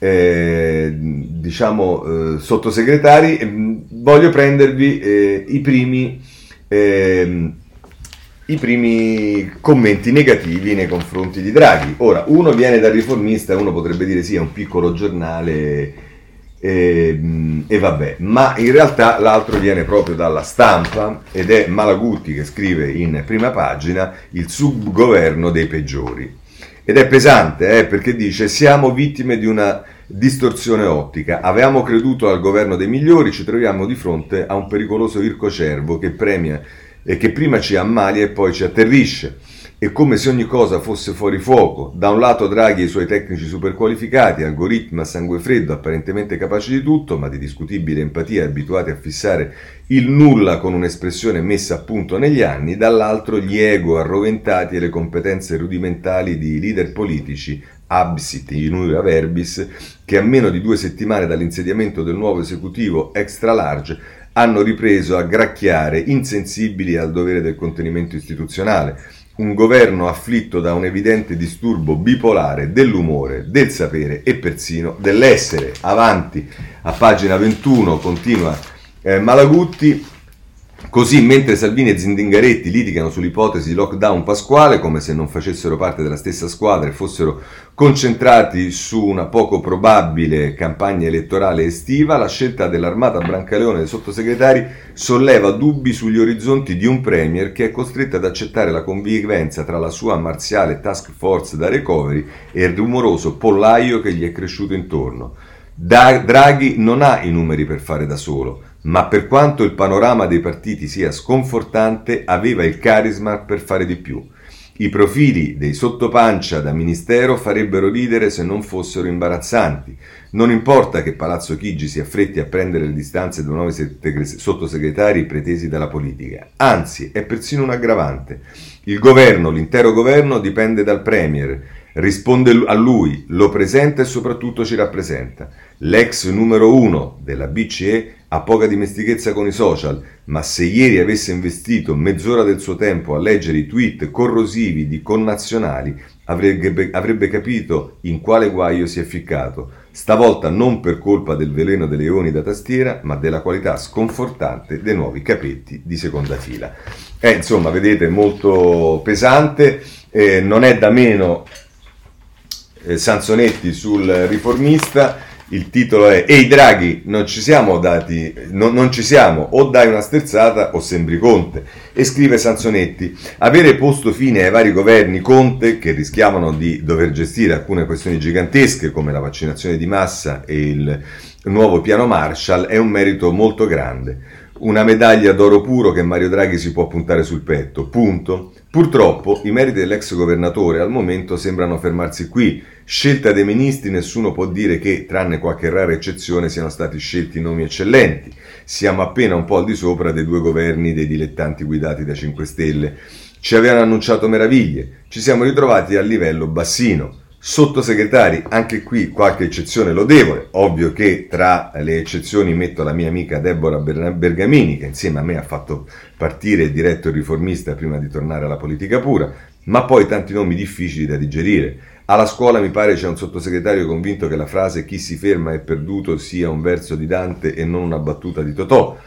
eh, diciamo eh, sottosegretari, ehm, voglio prendervi eh, i primi ehm, i primi commenti negativi nei confronti di Draghi. Ora, uno viene dal riformista, uno potrebbe dire sì, è un piccolo giornale e, e, vabbè, ma in realtà l'altro viene proprio dalla stampa ed è Malagutti che scrive in prima pagina il subgoverno dei peggiori. Ed è pesante eh, perché dice siamo vittime di una distorsione ottica. Avevamo creduto al governo dei migliori, ci troviamo di fronte a un pericoloso ircocervo che premia e che prima ci ammalia e poi ci atterrisce. È come se ogni cosa fosse fuori fuoco. Da un lato Draghi e i suoi tecnici superqualificati, algoritmi a sangue freddo, apparentemente capaci di tutto, ma di discutibile empatia, abituati a fissare il nulla con un'espressione messa a punto negli anni, dall'altro gli ego arroventati e le competenze rudimentali di leader politici absit in unira verbis, che a meno di due settimane dall'insediamento del nuovo esecutivo extra large hanno ripreso a gracchiare insensibili al dovere del contenimento istituzionale, un governo afflitto da un evidente disturbo bipolare dell'umore, del sapere e persino dell'essere. Avanti, a pagina 21 continua eh, Malagutti, Così, mentre Salvini e Zindingaretti litigano sull'ipotesi di lockdown pasquale, come se non facessero parte della stessa squadra e fossero concentrati su una poco probabile campagna elettorale estiva, la scelta dell'armata Brancaleone dei sottosegretari solleva dubbi sugli orizzonti di un premier che è costretto ad accettare la convivenza tra la sua marziale task force da recovery e il rumoroso pollaio che gli è cresciuto intorno. Draghi non ha i numeri per fare da solo ma per quanto il panorama dei partiti sia sconfortante, aveva il carisma per fare di più. I profili dei sottopancia da ministero farebbero ridere se non fossero imbarazzanti. Non importa che Palazzo Chigi si affretti a prendere le distanze da nuovi sottosegretari pretesi dalla politica. Anzi, è persino un aggravante. Il governo, l'intero governo, dipende dal Premier. Risponde a lui, lo presenta e soprattutto ci rappresenta. L'ex numero uno della BCE ha poca dimestichezza con i social, ma se ieri avesse investito mezz'ora del suo tempo a leggere i tweet corrosivi di connazionali, avrebbe, avrebbe capito in quale guaio si è ficcato. Stavolta non per colpa del veleno dei leoni da tastiera, ma della qualità sconfortante dei nuovi capetti di seconda fila. È insomma, vedete, molto pesante, eh, non è da meno eh, Sansonetti sul riformista il titolo è Ehi Draghi, non ci siamo dati, no, non ci siamo, o dai una sterzata o sembri Conte. E scrive Sansonetti, avere posto fine ai vari governi Conte, che rischiavano di dover gestire alcune questioni gigantesche come la vaccinazione di massa e il nuovo piano Marshall, è un merito molto grande. Una medaglia d'oro puro che Mario Draghi si può puntare sul petto, punto. Purtroppo i meriti dell'ex governatore al momento sembrano fermarsi qui. Scelta dei ministri, nessuno può dire che, tranne qualche rara eccezione, siano stati scelti nomi eccellenti. Siamo appena un po' al di sopra dei due governi dei dilettanti guidati da 5 Stelle. Ci avevano annunciato meraviglie, ci siamo ritrovati a livello bassino sottosegretari, anche qui qualche eccezione lodevole, ovvio che tra le eccezioni metto la mia amica Deborah Bergamini, che insieme a me ha fatto partire il diretto riformista prima di tornare alla politica pura, ma poi tanti nomi difficili da digerire. Alla scuola mi pare c'è un sottosegretario convinto che la frase chi si ferma è perduto sia un verso di Dante e non una battuta di Totò.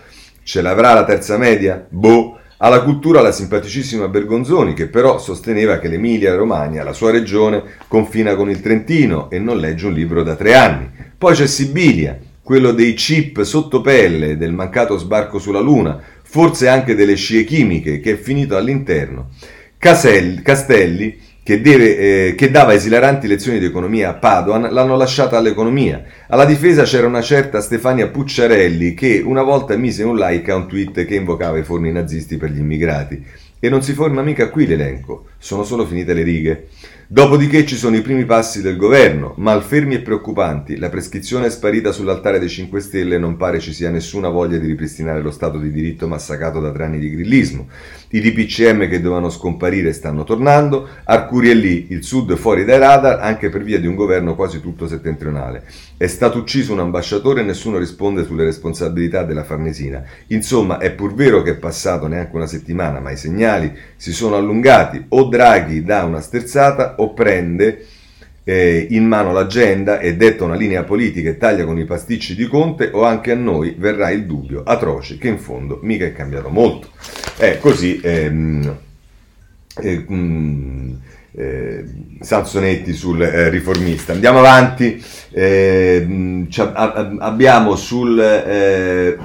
Ce l'avrà la terza media? Boh! Alla cultura la simpaticissima Bergonzoni, che però sosteneva che l'Emilia Romagna, la sua regione, confina con il Trentino e non legge un libro da tre anni. Poi c'è Sibilia, quello dei chip sotto pelle, del mancato sbarco sulla Luna, forse anche delle scie chimiche, che è finito all'interno. Caselli, Castelli, che, deve, eh, che, dava esilaranti lezioni di economia a Padoan, l'hanno lasciata all'economia. Alla difesa c'era una certa Stefania Pucciarelli che una volta mise un like a un tweet che invocava i forni nazisti per gli immigrati. E non si forma mica qui l'elenco, sono solo finite le righe. Dopodiché ci sono i primi passi del governo, malfermi e preoccupanti. La prescrizione è sparita sull'altare dei 5 Stelle e non pare ci sia nessuna voglia di ripristinare lo Stato di diritto massacrato da tre anni di grillismo. I DPCM che dovevano scomparire stanno tornando, Arcuri è lì, il sud fuori dai radar anche per via di un governo quasi tutto settentrionale. È stato ucciso un ambasciatore e nessuno risponde sulle responsabilità della Farnesina. Insomma, è pur vero che è passato neanche una settimana, ma i segnali si sono allungati. O Draghi dà una sterzata o prende eh, in mano l'agenda e detta una linea politica e taglia con i pasticci di Conte o anche a noi verrà il dubbio atroce che in fondo mica è cambiato molto. È così ehm, eh, mh, eh, Sansonetti sul eh, riformista. Andiamo avanti, eh, abbiamo sul... Eh,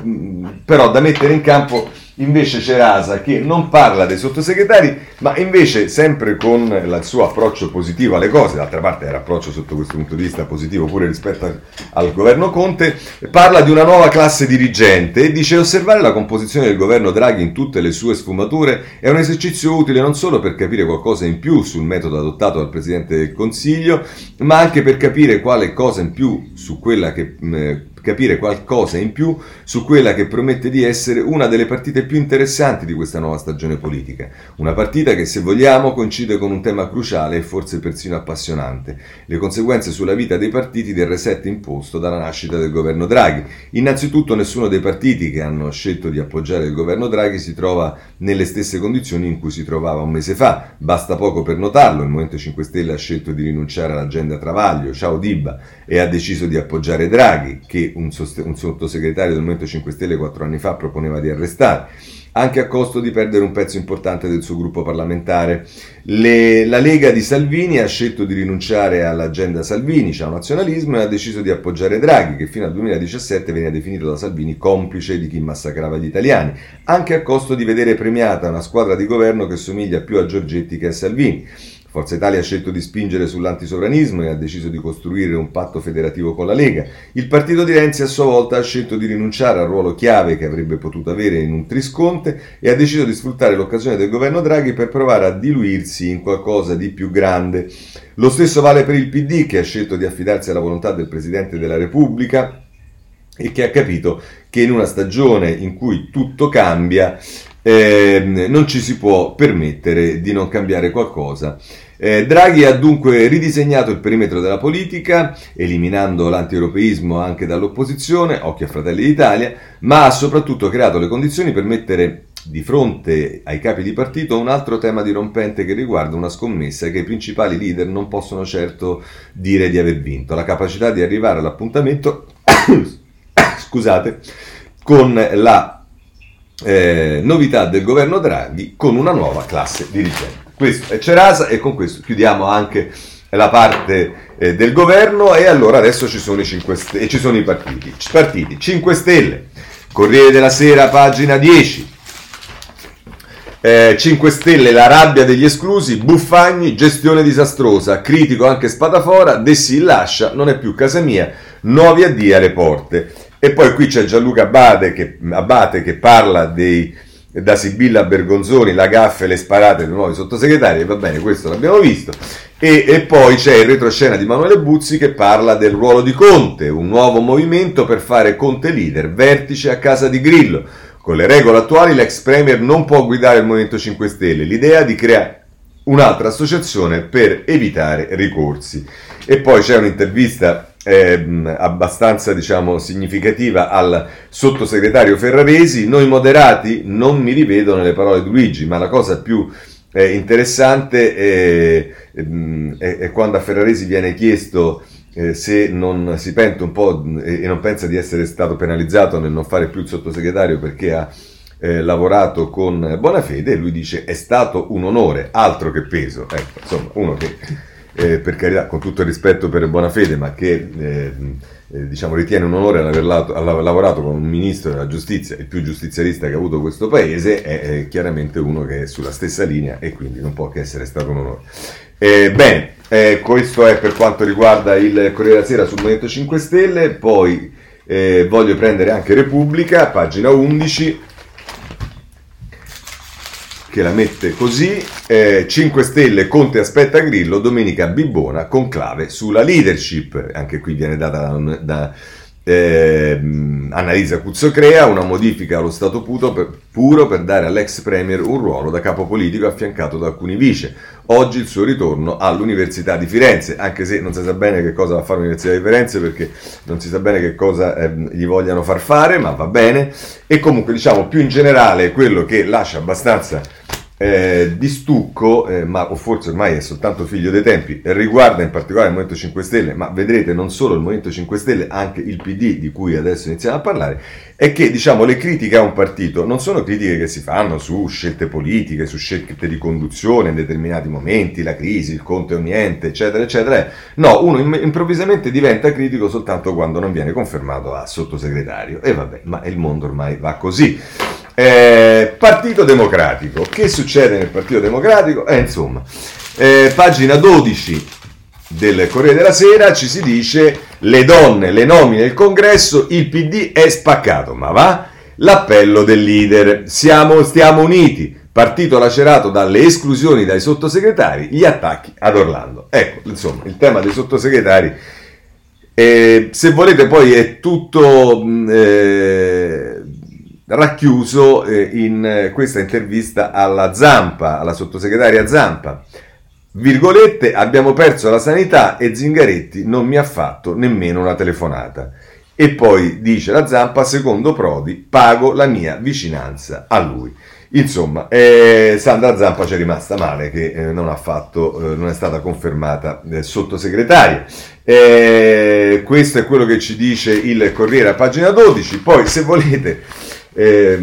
però da mettere in campo Invece c'è Rasa che non parla dei sottosegretari, ma invece sempre con il suo approccio positivo alle cose, d'altra parte era approccio sotto questo punto di vista positivo pure rispetto al governo Conte, parla di una nuova classe dirigente e dice osservare la composizione del governo Draghi in tutte le sue sfumature è un esercizio utile non solo per capire qualcosa in più sul metodo adottato dal Presidente del Consiglio, ma anche per capire quale cosa in più su quella che capire qualcosa in più su quella che promette di essere una delle partite più interessanti di questa nuova stagione politica. Una partita che, se vogliamo, coincide con un tema cruciale e forse persino appassionante, le conseguenze sulla vita dei partiti del reset imposto dalla nascita del governo Draghi. Innanzitutto nessuno dei partiti che hanno scelto di appoggiare il governo Draghi si trova nelle stesse condizioni in cui si trovava un mese fa. Basta poco per notarlo, il Movimento 5 Stelle ha scelto di rinunciare all'agenda Travaglio, ciao Dibba, e ha deciso di appoggiare Draghi, che un, sost- un sottosegretario del Movimento 5 Stelle quattro anni fa proponeva di arrestare, anche a costo di perdere un pezzo importante del suo gruppo parlamentare. Le, la Lega di Salvini ha scelto di rinunciare all'agenda Salvini, c'è un nazionalismo, e ha deciso di appoggiare Draghi, che fino al 2017 veniva definito da Salvini complice di chi massacrava gli italiani, anche a costo di vedere premiata una squadra di governo che somiglia più a Giorgetti che a Salvini. Forza Italia ha scelto di spingere sull'antisovranismo e ha deciso di costruire un patto federativo con la Lega. Il partito di Renzi a sua volta ha scelto di rinunciare al ruolo chiave che avrebbe potuto avere in un trisconte e ha deciso di sfruttare l'occasione del governo Draghi per provare a diluirsi in qualcosa di più grande. Lo stesso vale per il PD che ha scelto di affidarsi alla volontà del Presidente della Repubblica e che ha capito che in una stagione in cui tutto cambia eh, non ci si può permettere di non cambiare qualcosa. Eh, Draghi ha dunque ridisegnato il perimetro della politica, eliminando l'antieuropeismo anche dall'opposizione, occhio a Fratelli d'Italia, ma ha soprattutto creato le condizioni per mettere di fronte ai capi di partito un altro tema dirompente che riguarda una scommessa che i principali leader non possono certo dire di aver vinto, la capacità di arrivare all'appuntamento scusate, con la eh, novità del governo Draghi con una nuova classe dirigente. Questo è Cerasa e con questo chiudiamo anche la parte eh, del governo e allora adesso ci sono i, 5 st- ci sono i partiti. partiti. 5 Stelle, Corriere della Sera, pagina 10. Eh, 5 Stelle, la rabbia degli esclusi, Buffagni, gestione disastrosa, critico anche Spadafora, De lascia, non è più casa mia, nuovi addii alle porte. E poi qui c'è Gianluca Abate che, Abate che parla dei, da Sibilla Bergonzoni, la gaffa e le sparate dei nuovi sottosegretari, e va bene, questo l'abbiamo visto. E, e, poi c'è il retroscena di Manuele Buzzi che parla del ruolo di Conte, un nuovo movimento per fare Conte leader, vertice a casa di Grillo. Con le regole attuali l'ex premier non può guidare il Movimento 5 Stelle, l'idea di creare un'altra associazione per evitare ricorsi. E poi c'è un'intervista eh, abbastanza diciamo, significativa al sottosegretario Ferraresi. Noi moderati non mi rivedo nelle parole di Luigi, ma la cosa più eh, interessante è, è, è, quando a Ferraresi viene chiesto eh, se non si pente un po' e, e, non pensa di essere stato penalizzato nel non fare più il sottosegretario perché ha eh, lavorato con buona fede e lui dice è stato un onore, altro che peso. Ecco, insomma, uno che eh, per carità, con tutto il rispetto per buona fede, ma che eh, eh, diciamo, ritiene un onore aver lavorato con un ministro della giustizia, il più giustizialista che ha avuto questo paese, è, è chiaramente uno che è sulla stessa linea e quindi non può che essere stato un onore. Eh, bene, eh, questo è per quanto riguarda il Corriere della Sera sul Movimento 5 Stelle, poi voglio prendere anche Repubblica, pagina 11 che la mette così, eh, 5 Stelle, Conte aspetta Grillo, Domenica Bibbona, conclave sulla leadership, anche qui viene data da, da eh, Annalisa Cuzzocrea una modifica allo Stato per, puro per dare all'ex Premier un ruolo da capo politico affiancato da alcuni vice. Oggi il suo ritorno all'Università di Firenze, anche se non si sa bene che cosa va a fare l'Università di Firenze perché non si sa bene che cosa eh, gli vogliano far fare, ma va bene. E comunque diciamo più in generale quello che lascia abbastanza eh, di stucco, eh, ma o forse ormai è soltanto figlio dei tempi, riguarda in particolare il Movimento 5 Stelle, ma vedrete non solo il Movimento 5 Stelle, anche il PD di cui adesso iniziamo a parlare, è che diciamo le critiche a un partito non sono critiche che si fanno su scelte politiche, su scelte di conduzione in determinati momenti, la crisi, il conto o niente, eccetera, eccetera. No, uno improvvisamente diventa critico soltanto quando non viene confermato a sottosegretario. E vabbè, ma il mondo ormai va così. Eh, Partito Democratico. Che succede nel Partito Democratico? Eh, insomma, eh, pagina 12 del Corriere della Sera ci si dice le donne, le nomine il congresso, il PD è spaccato, ma va? L'appello del leader, siamo, stiamo uniti, partito lacerato dalle esclusioni dai sottosegretari, gli attacchi ad Orlando. Ecco, insomma, il tema dei sottosegretari, eh, se volete poi è tutto... Racchiuso eh, in eh, questa intervista alla Zampa, alla sottosegretaria Zampa. Virgolette, abbiamo perso la sanità e Zingaretti non mi ha fatto nemmeno una telefonata. E poi dice la Zampa, secondo Prodi, pago la mia vicinanza a lui. Insomma, eh, Sandra Zampa ci è rimasta male che eh, non, fatto, eh, non, è stata confermata eh, sottosegretaria. Questo è quello che ci dice il Corriere a pagina 12. Poi, se volete, eh,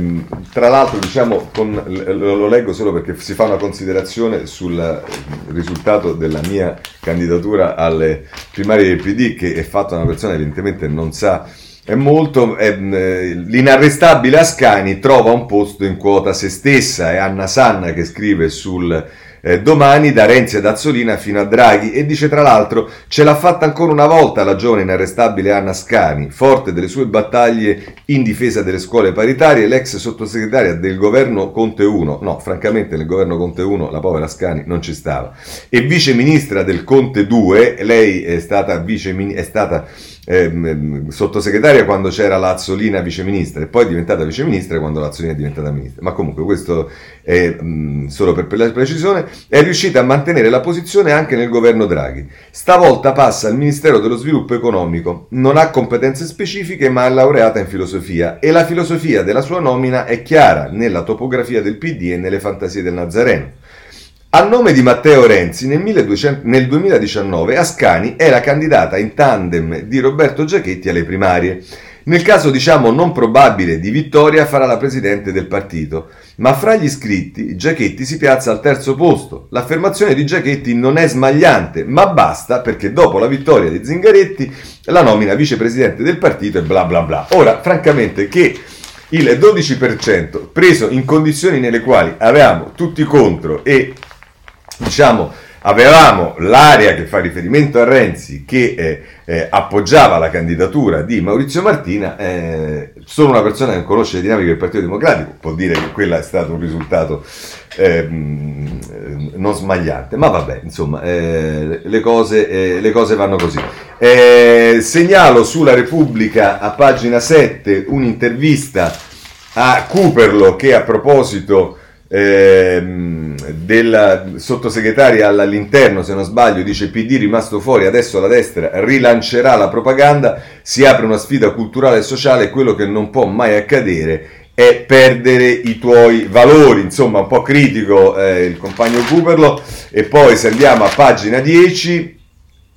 tra l'altro, diciamo, con, lo leggo solo perché si fa una considerazione sul risultato della mia candidatura alle primarie del PD, che è fatta da una persona che evidentemente non sa è molto è, l'inarrestabile Ascani trova un posto in quota se stessa è Anna Sanna che scrive sul eh, domani da Renzi ad Azzolina fino a Draghi. E dice tra l'altro ce l'ha fatta ancora una volta la giovane inarrestabile Anna Scani, forte delle sue battaglie in difesa delle scuole paritarie, l'ex sottosegretaria del governo Conte 1, no francamente nel governo Conte 1 la povera Scani non ci stava, e vice ministra del Conte 2, lei è stata, vice, è stata eh, sottosegretaria quando c'era Lazzolina viceministra e poi è diventata viceministra quando Lazzolina è diventata ministra. Ma comunque questo è mh, solo per, per la precisione, è riuscita a mantenere la posizione anche nel governo Draghi. Stavolta passa al Ministero dello Sviluppo Economico, non ha competenze specifiche ma è laureata in filosofia e la filosofia della sua nomina è chiara nella topografia del PD e nelle fantasie del Nazareno. A nome di Matteo Renzi, nel, 1200, nel 2019 Ascani era candidata in tandem di Roberto Giachetti alle primarie. Nel caso diciamo non probabile di vittoria farà la presidente del partito, ma fra gli iscritti Giachetti si piazza al terzo posto. L'affermazione di Giachetti non è smagliante, ma basta perché dopo la vittoria di Zingaretti la nomina vicepresidente del partito e bla bla bla. Ora, francamente, che il 12% preso in condizioni nelle quali avevamo tutti contro e diciamo, avevamo l'area che fa riferimento a Renzi che eh, eh, appoggiava la candidatura di Maurizio Martina, eh, sono una persona che conosce le dinamiche del Partito Democratico, può dire che quello è stato un risultato ehm, non smagliante, ma vabbè, insomma, eh, le cose, eh, le, cose, vanno così. Eh, segnalo sulla Repubblica a pagina 7 un'intervista a Cooperlo che a proposito ehm, della sottosegretaria all'interno, se non sbaglio, dice PD rimasto fuori, adesso la destra rilancerà la propaganda, si apre una sfida culturale e sociale, quello che non può mai accadere è perdere i tuoi valori, insomma un po' critico eh, il compagno Cooperlo e poi se andiamo a pagina 10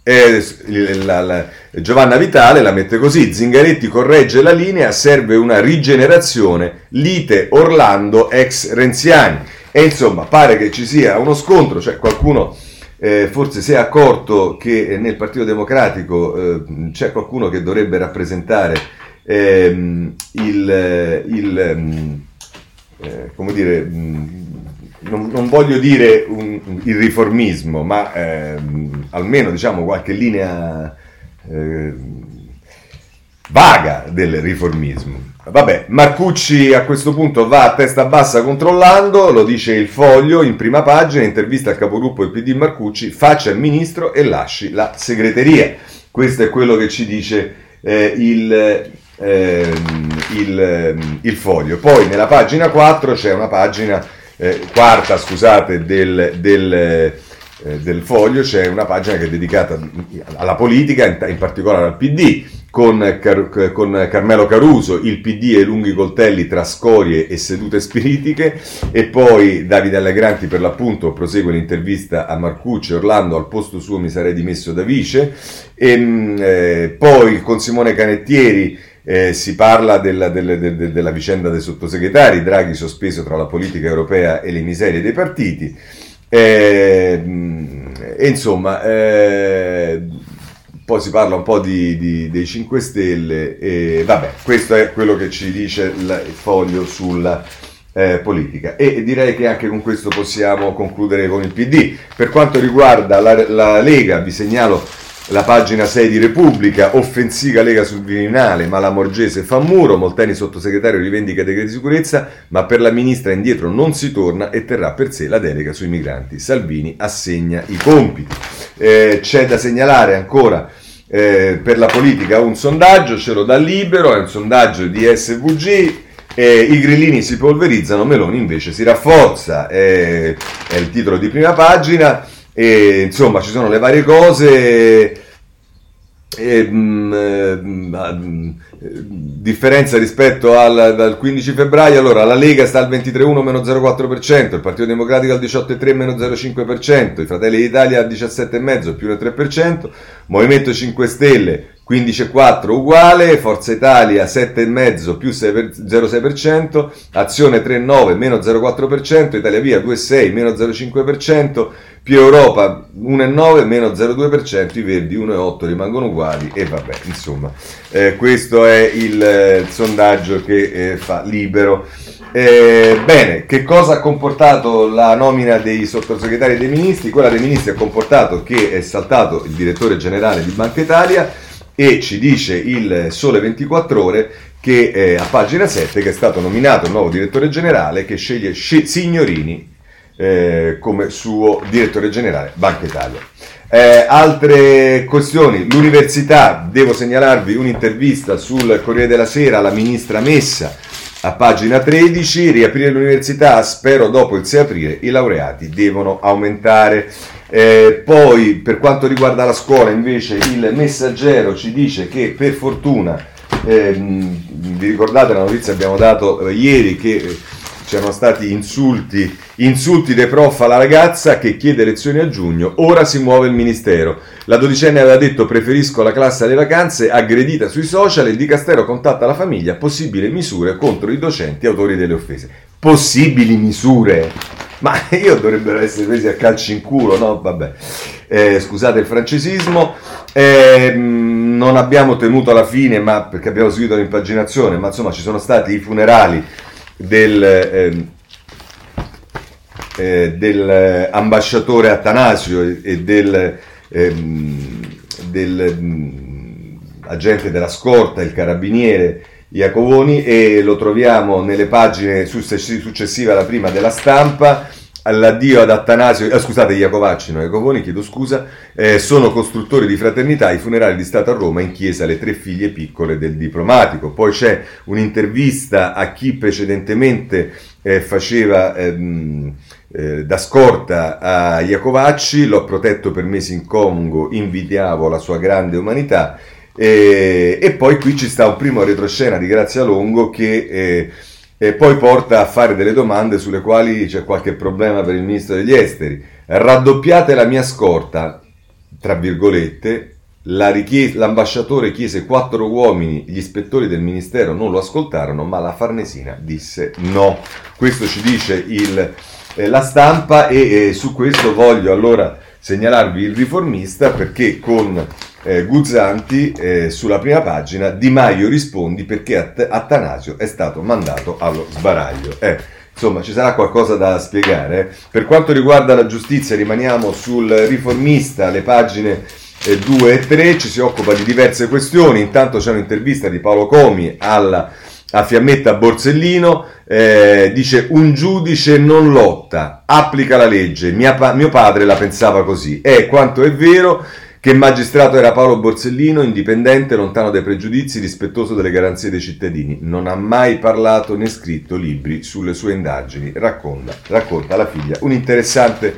eh, la, la, Giovanna Vitale la mette così, Zingaretti corregge la linea, serve una rigenerazione, lite Orlando ex Renziani. E insomma, pare che ci sia uno scontro, cioè qualcuno eh, forse si è accorto che nel Partito Democratico eh, c'è qualcuno che dovrebbe rappresentare ehm, il, il ehm, eh, come dire, non, non, voglio dire un, il riformismo, ma ehm, almeno diciamo qualche linea eh, vaga del riformismo. Vabbè, Marcucci a questo punto va a testa bassa controllando, lo dice il foglio in prima pagina, intervista al capogruppo del PD Marcucci, faccia il ministro e lasci la segreteria. Questo è quello che ci dice eh, il, eh, il, il, foglio. Poi nella pagina 4 c'è una pagina, eh, quarta scusate, del, del eh, del foglio c'è una pagina che è dedicata alla politica, in, in particolare al PD, con, Car- con, Carmelo Caruso, il PD e lunghi coltelli tra scorie e sedute spiritiche e poi Davide Allegranti per l'appunto prosegue l'intervista a Marcucci, Orlando al posto suo mi sarei dimesso da vice e mm, eh, poi con Simone Canettieri eh, si parla della, della, della, della vicenda dei sottosegretari, Draghi sospeso tra la politica europea e le miserie dei partiti. Eh, e insomma, eh, poi si parla un po' di, di, dei 5 Stelle e vabbè, questo è quello che ci dice il foglio sulla eh, politica e direi che anche con questo possiamo concludere con il PD. Per quanto riguarda la, la Lega vi segnalo la pagina 6 di Repubblica, offensiva Lega sul Viminale, ma la Morgese fa muro, Molteni sottosegretario rivendica decreti di sicurezza, ma per la ministra indietro non si torna e terrà per sé la delega sui migranti. Salvini assegna i compiti. Eh, c'è da segnalare ancora eh, per la politica un sondaggio, ce lo dà libero, è un sondaggio di SVG. Eh, I grillini si polverizzano, Meloni invece si rafforza, è il titolo di prima pagina. E, insomma, ci sono le varie cose. E, mh, mm, mh, mm, differenza rispetto al, al, 15 febbraio, allora la Lega sta al 23,1 meno 0,4%, il Partito Democratico al 18,3 meno 0,5%, i Fratelli d'Italia al 17,5 più del 3%, Movimento 5 Stelle 15,4 uguale, Forza Italia 7,5 più 0,6%, Azione 3,9 meno 0,4%, Italia Via 2,6 meno 0,5%, più Europa 1,9 meno 0,2%, i Verdi 1,8 rimangono uguali e vabbè, insomma, eh, questo è il eh, sondaggio che eh, fa libero. Eh, bene, che cosa ha comportato la nomina dei sottosegretari e dei ministri? Quella dei ministri ha comportato che è saltato il direttore generale di Banca Italia, e ci dice il Sole 24 Ore che a pagina 7 che è stato nominato il nuovo direttore generale che sceglie Signorini eh, come suo direttore generale Banca Italia. Eh, altre questioni, l'università, devo segnalarvi un'intervista sul Corriere della Sera alla ministra Messa a pagina 13, riaprire l'università, spero dopo il 6 aprile i laureati devono aumentare. Eh, poi per quanto riguarda la scuola invece il messaggero ci dice che per fortuna, eh, vi ricordate la notizia abbiamo dato ieri che eh, c'erano stati insulti, insulti dei prof alla ragazza che chiede lezioni a giugno, ora si muove il ministero. La dodicenne aveva detto preferisco la classe alle vacanze, aggredita sui social, il dicastero contatta la famiglia, possibili misure contro i docenti autori delle offese. Possibili misure? Ma io dovrebbero essere presi a calci in culo, no? Vabbè, eh, scusate il francesismo. Eh, non abbiamo tenuto alla fine, ma perché abbiamo seguito l'impaginazione, ma insomma ci sono stati i funerali del, eh, eh, dell'ambasciatore Attanasio e del, ehm, del mm, della scorta, il carabiniere Iacovoni e lo troviamo nelle pagine successive alla prima della stampa. All'addio ad Attanasio, eh, scusate, Iacovacci, no, Iacovoni, chiedo scusa, eh, sono costruttori di fraternità, i funerali di Stato a Roma, in chiesa le tre figlie piccole del diplomatico. Poi c'è un'intervista a chi precedentemente eh, faceva ehm, eh, da scorta a Iacovacci, l'ho protetto per mesi in Congo, invidiavo la sua grande umanità e, e, poi qui ci sta un primo retroscena di Grazia Longo che eh, eh, poi porta a fare delle domande sulle quali c'è qualche problema per il ministro degli esteri. Raddoppiate la mia scorta, tra virgolette, la richies- l'ambasciatore chiese quattro uomini, gli ispettori del ministero non lo ascoltarono, ma la Farnesina disse no. Questo ci dice il, eh, la stampa e su questo voglio allora segnalarvi il riformista perché con eh, Guzzanti eh, sulla prima pagina Di Maio rispondi perché At- Attanasio è stato mandato allo sbaraglio. Eh, insomma, ci sarà qualcosa da spiegare. Per quanto riguarda la giustizia, rimaniamo sul riformista, le pagine 2 e 3, ci si occupa di diverse questioni, intanto c'è un'intervista di Paolo Comi alla, a Fiammetta Borsellino, eh, dice un giudice non lotta, applica la legge, Mia, mio padre la pensava così, è quanto è vero che magistrato era Paolo Borsellino, indipendente, lontano dai pregiudizi, rispettoso delle garanzie dei cittadini. Non ha mai parlato né scritto libri sulle sue indagini. Racconta, racconta alla figlia un'interessante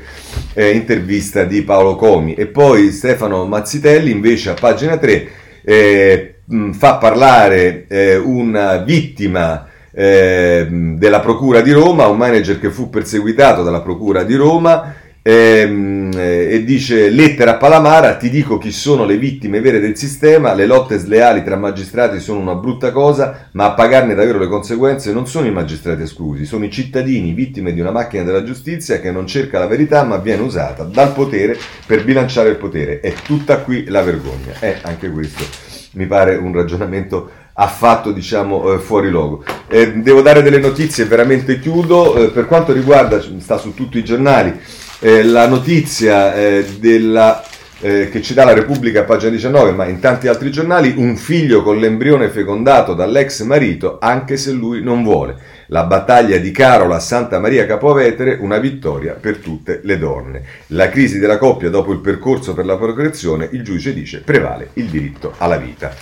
eh, intervista di Paolo Comi. E poi Stefano Mazzitelli, invece, a pagina 3, eh, fa parlare eh, una vittima eh, della Procura di Roma, un manager che fu perseguitato dalla Procura di Roma Ehm, e dice lettera a Palamara ti dico chi sono le vittime vere del sistema le lotte sleali tra magistrati sono una brutta cosa ma a pagarne davvero le conseguenze non sono i magistrati esclusi sono i cittadini vittime di una macchina della giustizia che non cerca la verità ma viene usata dal potere per bilanciare il potere. È tutta qui la vergogna. È anche questo mi pare un ragionamento affatto diciamo eh, fuori luogo. Eh, devo dare delle notizie, veramente chiudo, eh, per quanto riguarda, sta su tutti i giornali, eh, la notizia eh, della, eh, che ci dà la Repubblica pagina 19, ma in tanti altri giornali, un figlio con l'embrione fecondato dall'ex marito anche se lui non vuole. La battaglia di Carola a Santa Maria Capovetere, una vittoria per tutte le donne. La crisi della coppia dopo il percorso per la procreazione, il giudice dice prevale il diritto alla vita.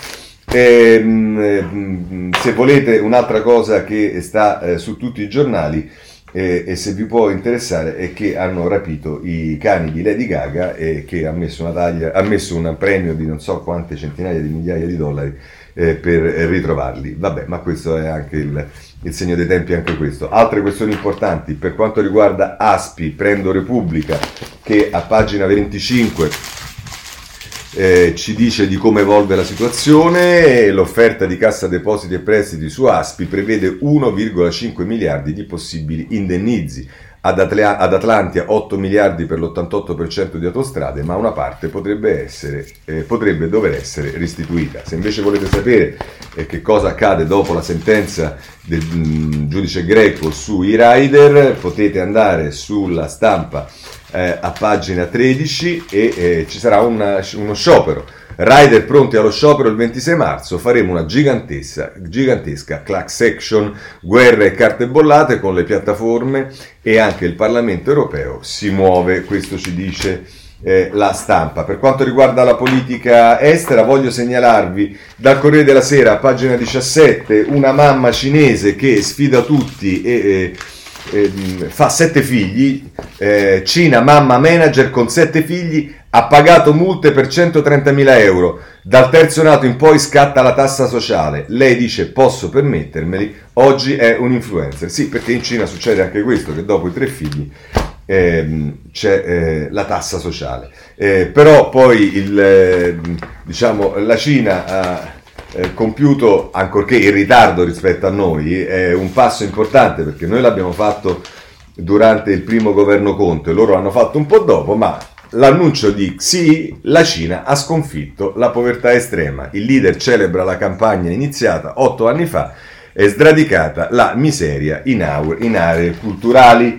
E, ehm, se volete un'altra cosa che sta eh, su tutti i giornali, e, e, se vi può interessare è che hanno rapito i cani di Lady Gaga e che ha messo, una taglia, ha messo un premio di non so quante centinaia di migliaia di dollari eh, per ritrovarli. Vabbè, ma questo è anche il, il, segno dei tempi, anche questo. Altre questioni importanti per quanto riguarda Aspi, prendo Repubblica che a pagina 25 eh, ci dice di come evolve la situazione, l'offerta di cassa depositi e prestiti su Aspi prevede 1,5 miliardi di possibili indennizi. Ad, Atla- ad, Atlantia 8 miliardi per l'88% di autostrade, ma una parte potrebbe, essere, eh, potrebbe dover essere restituita. Se invece volete sapere eh, che cosa accade dopo la sentenza del mh, mm, giudice greco sui rider, potete andare sulla stampa eh, a pagina 13 e eh, ci sarà una, uno sciopero. Rider pronti allo sciopero il 26 marzo, faremo una gigantesca, gigantesca class action, guerre e carte bollate con le piattaforme e anche il Parlamento europeo si muove, questo ci dice eh, la stampa. Per quanto riguarda la politica estera, voglio segnalarvi dal Corriere della Sera, pagina 17, una mamma cinese che sfida tutti e... e eh, fa sette figli, eh, Cina, mamma manager con sette figli, ha pagato multe per 130.000 euro. Dal terzo nato in poi scatta la tassa sociale. Lei dice posso permettermeli, oggi è un influencer. Sì, perché in Cina succede anche questo, che dopo i tre figli eh, c'è eh, la tassa sociale. Eh, però poi il, eh, diciamo, la Cina eh, compiuto, ancorché in ritardo rispetto a noi, è un passo importante perché noi l'abbiamo fatto durante il primo governo Conte, loro l'hanno fatto un po' dopo, ma l'annuncio di sì, la Cina ha sconfitto la povertà estrema. Il leader celebra la campagna iniziata otto anni fa e sradicata la miseria in, aure, in aree culturali.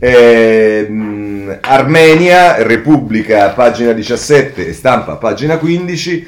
Eh, Armenia, Repubblica, pagina 17 stampa, pagina 15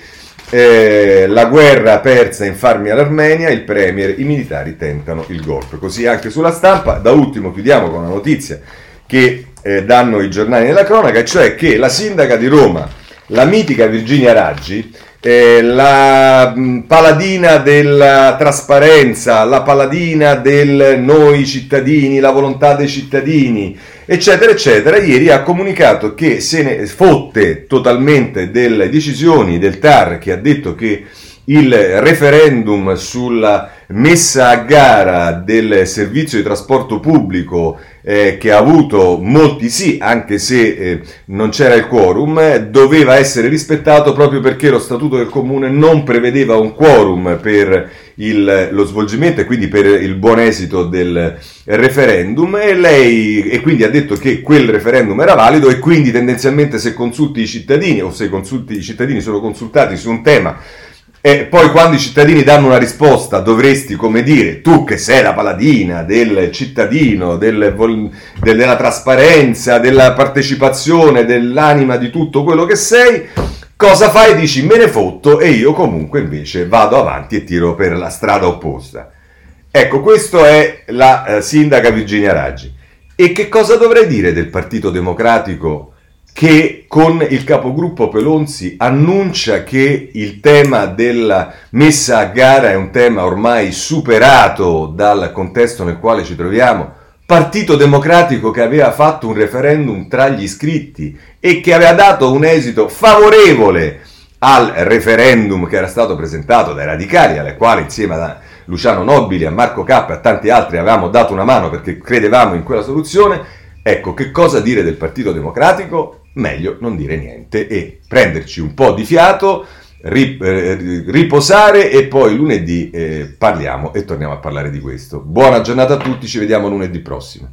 eh, la guerra persa in farmi all'Armenia, il premier, i militari tentano il golpe. Così anche sulla stampa. Da ultimo chiudiamo con una notizia che eh, danno i giornali nella cronaca, cioè che la sindaca di Roma, la mitica Virginia Raggi, eh, la mh, mm, paladina della trasparenza, la paladina del noi cittadini, la volontà dei cittadini, eccetera, eccetera, ieri ha comunicato che se ne fotte totalmente delle decisioni del TAR che ha detto che il referendum sulla messa a gara del servizio di trasporto pubblico eh, che ha avuto molti sì, anche se eh, non c'era il quorum, doveva essere rispettato proprio perché lo Statuto del Comune non prevedeva un quorum per il, lo svolgimento e quindi per il buon esito del referendum. E lei e quindi ha detto che quel referendum era valido e quindi tendenzialmente se consulti i cittadini o se consulti i cittadini sono consultati su un tema e poi quando i cittadini danno una risposta dovresti, come dire, tu che sei la paladina del cittadino, del, della trasparenza, della partecipazione, dell'anima di tutto quello che sei, Cosa fai? Dici me ne fotto e io comunque invece vado avanti e tiro per la strada opposta. Ecco, questa è la eh, sindaca Virginia Raggi. E che cosa dovrei dire del Partito Democratico che con il capogruppo Pelonzi annuncia che il tema della messa a gara è un tema ormai superato dal contesto nel quale ci troviamo? Partito Democratico che aveva fatto un referendum tra gli iscritti e che aveva dato un esito favorevole al referendum che era stato presentato dai radicali, alle quali insieme a Luciano Nobili, a Marco Cappa e a tanti altri avevamo dato una mano perché credevamo in quella soluzione, ecco che cosa dire del Partito Democratico? Meglio non dire niente e prenderci un po' di fiato, eh, riposare e poi lunedì eh, parliamo e torniamo a parlare di questo. Buona giornata a tutti, ci vediamo lunedì prossimo.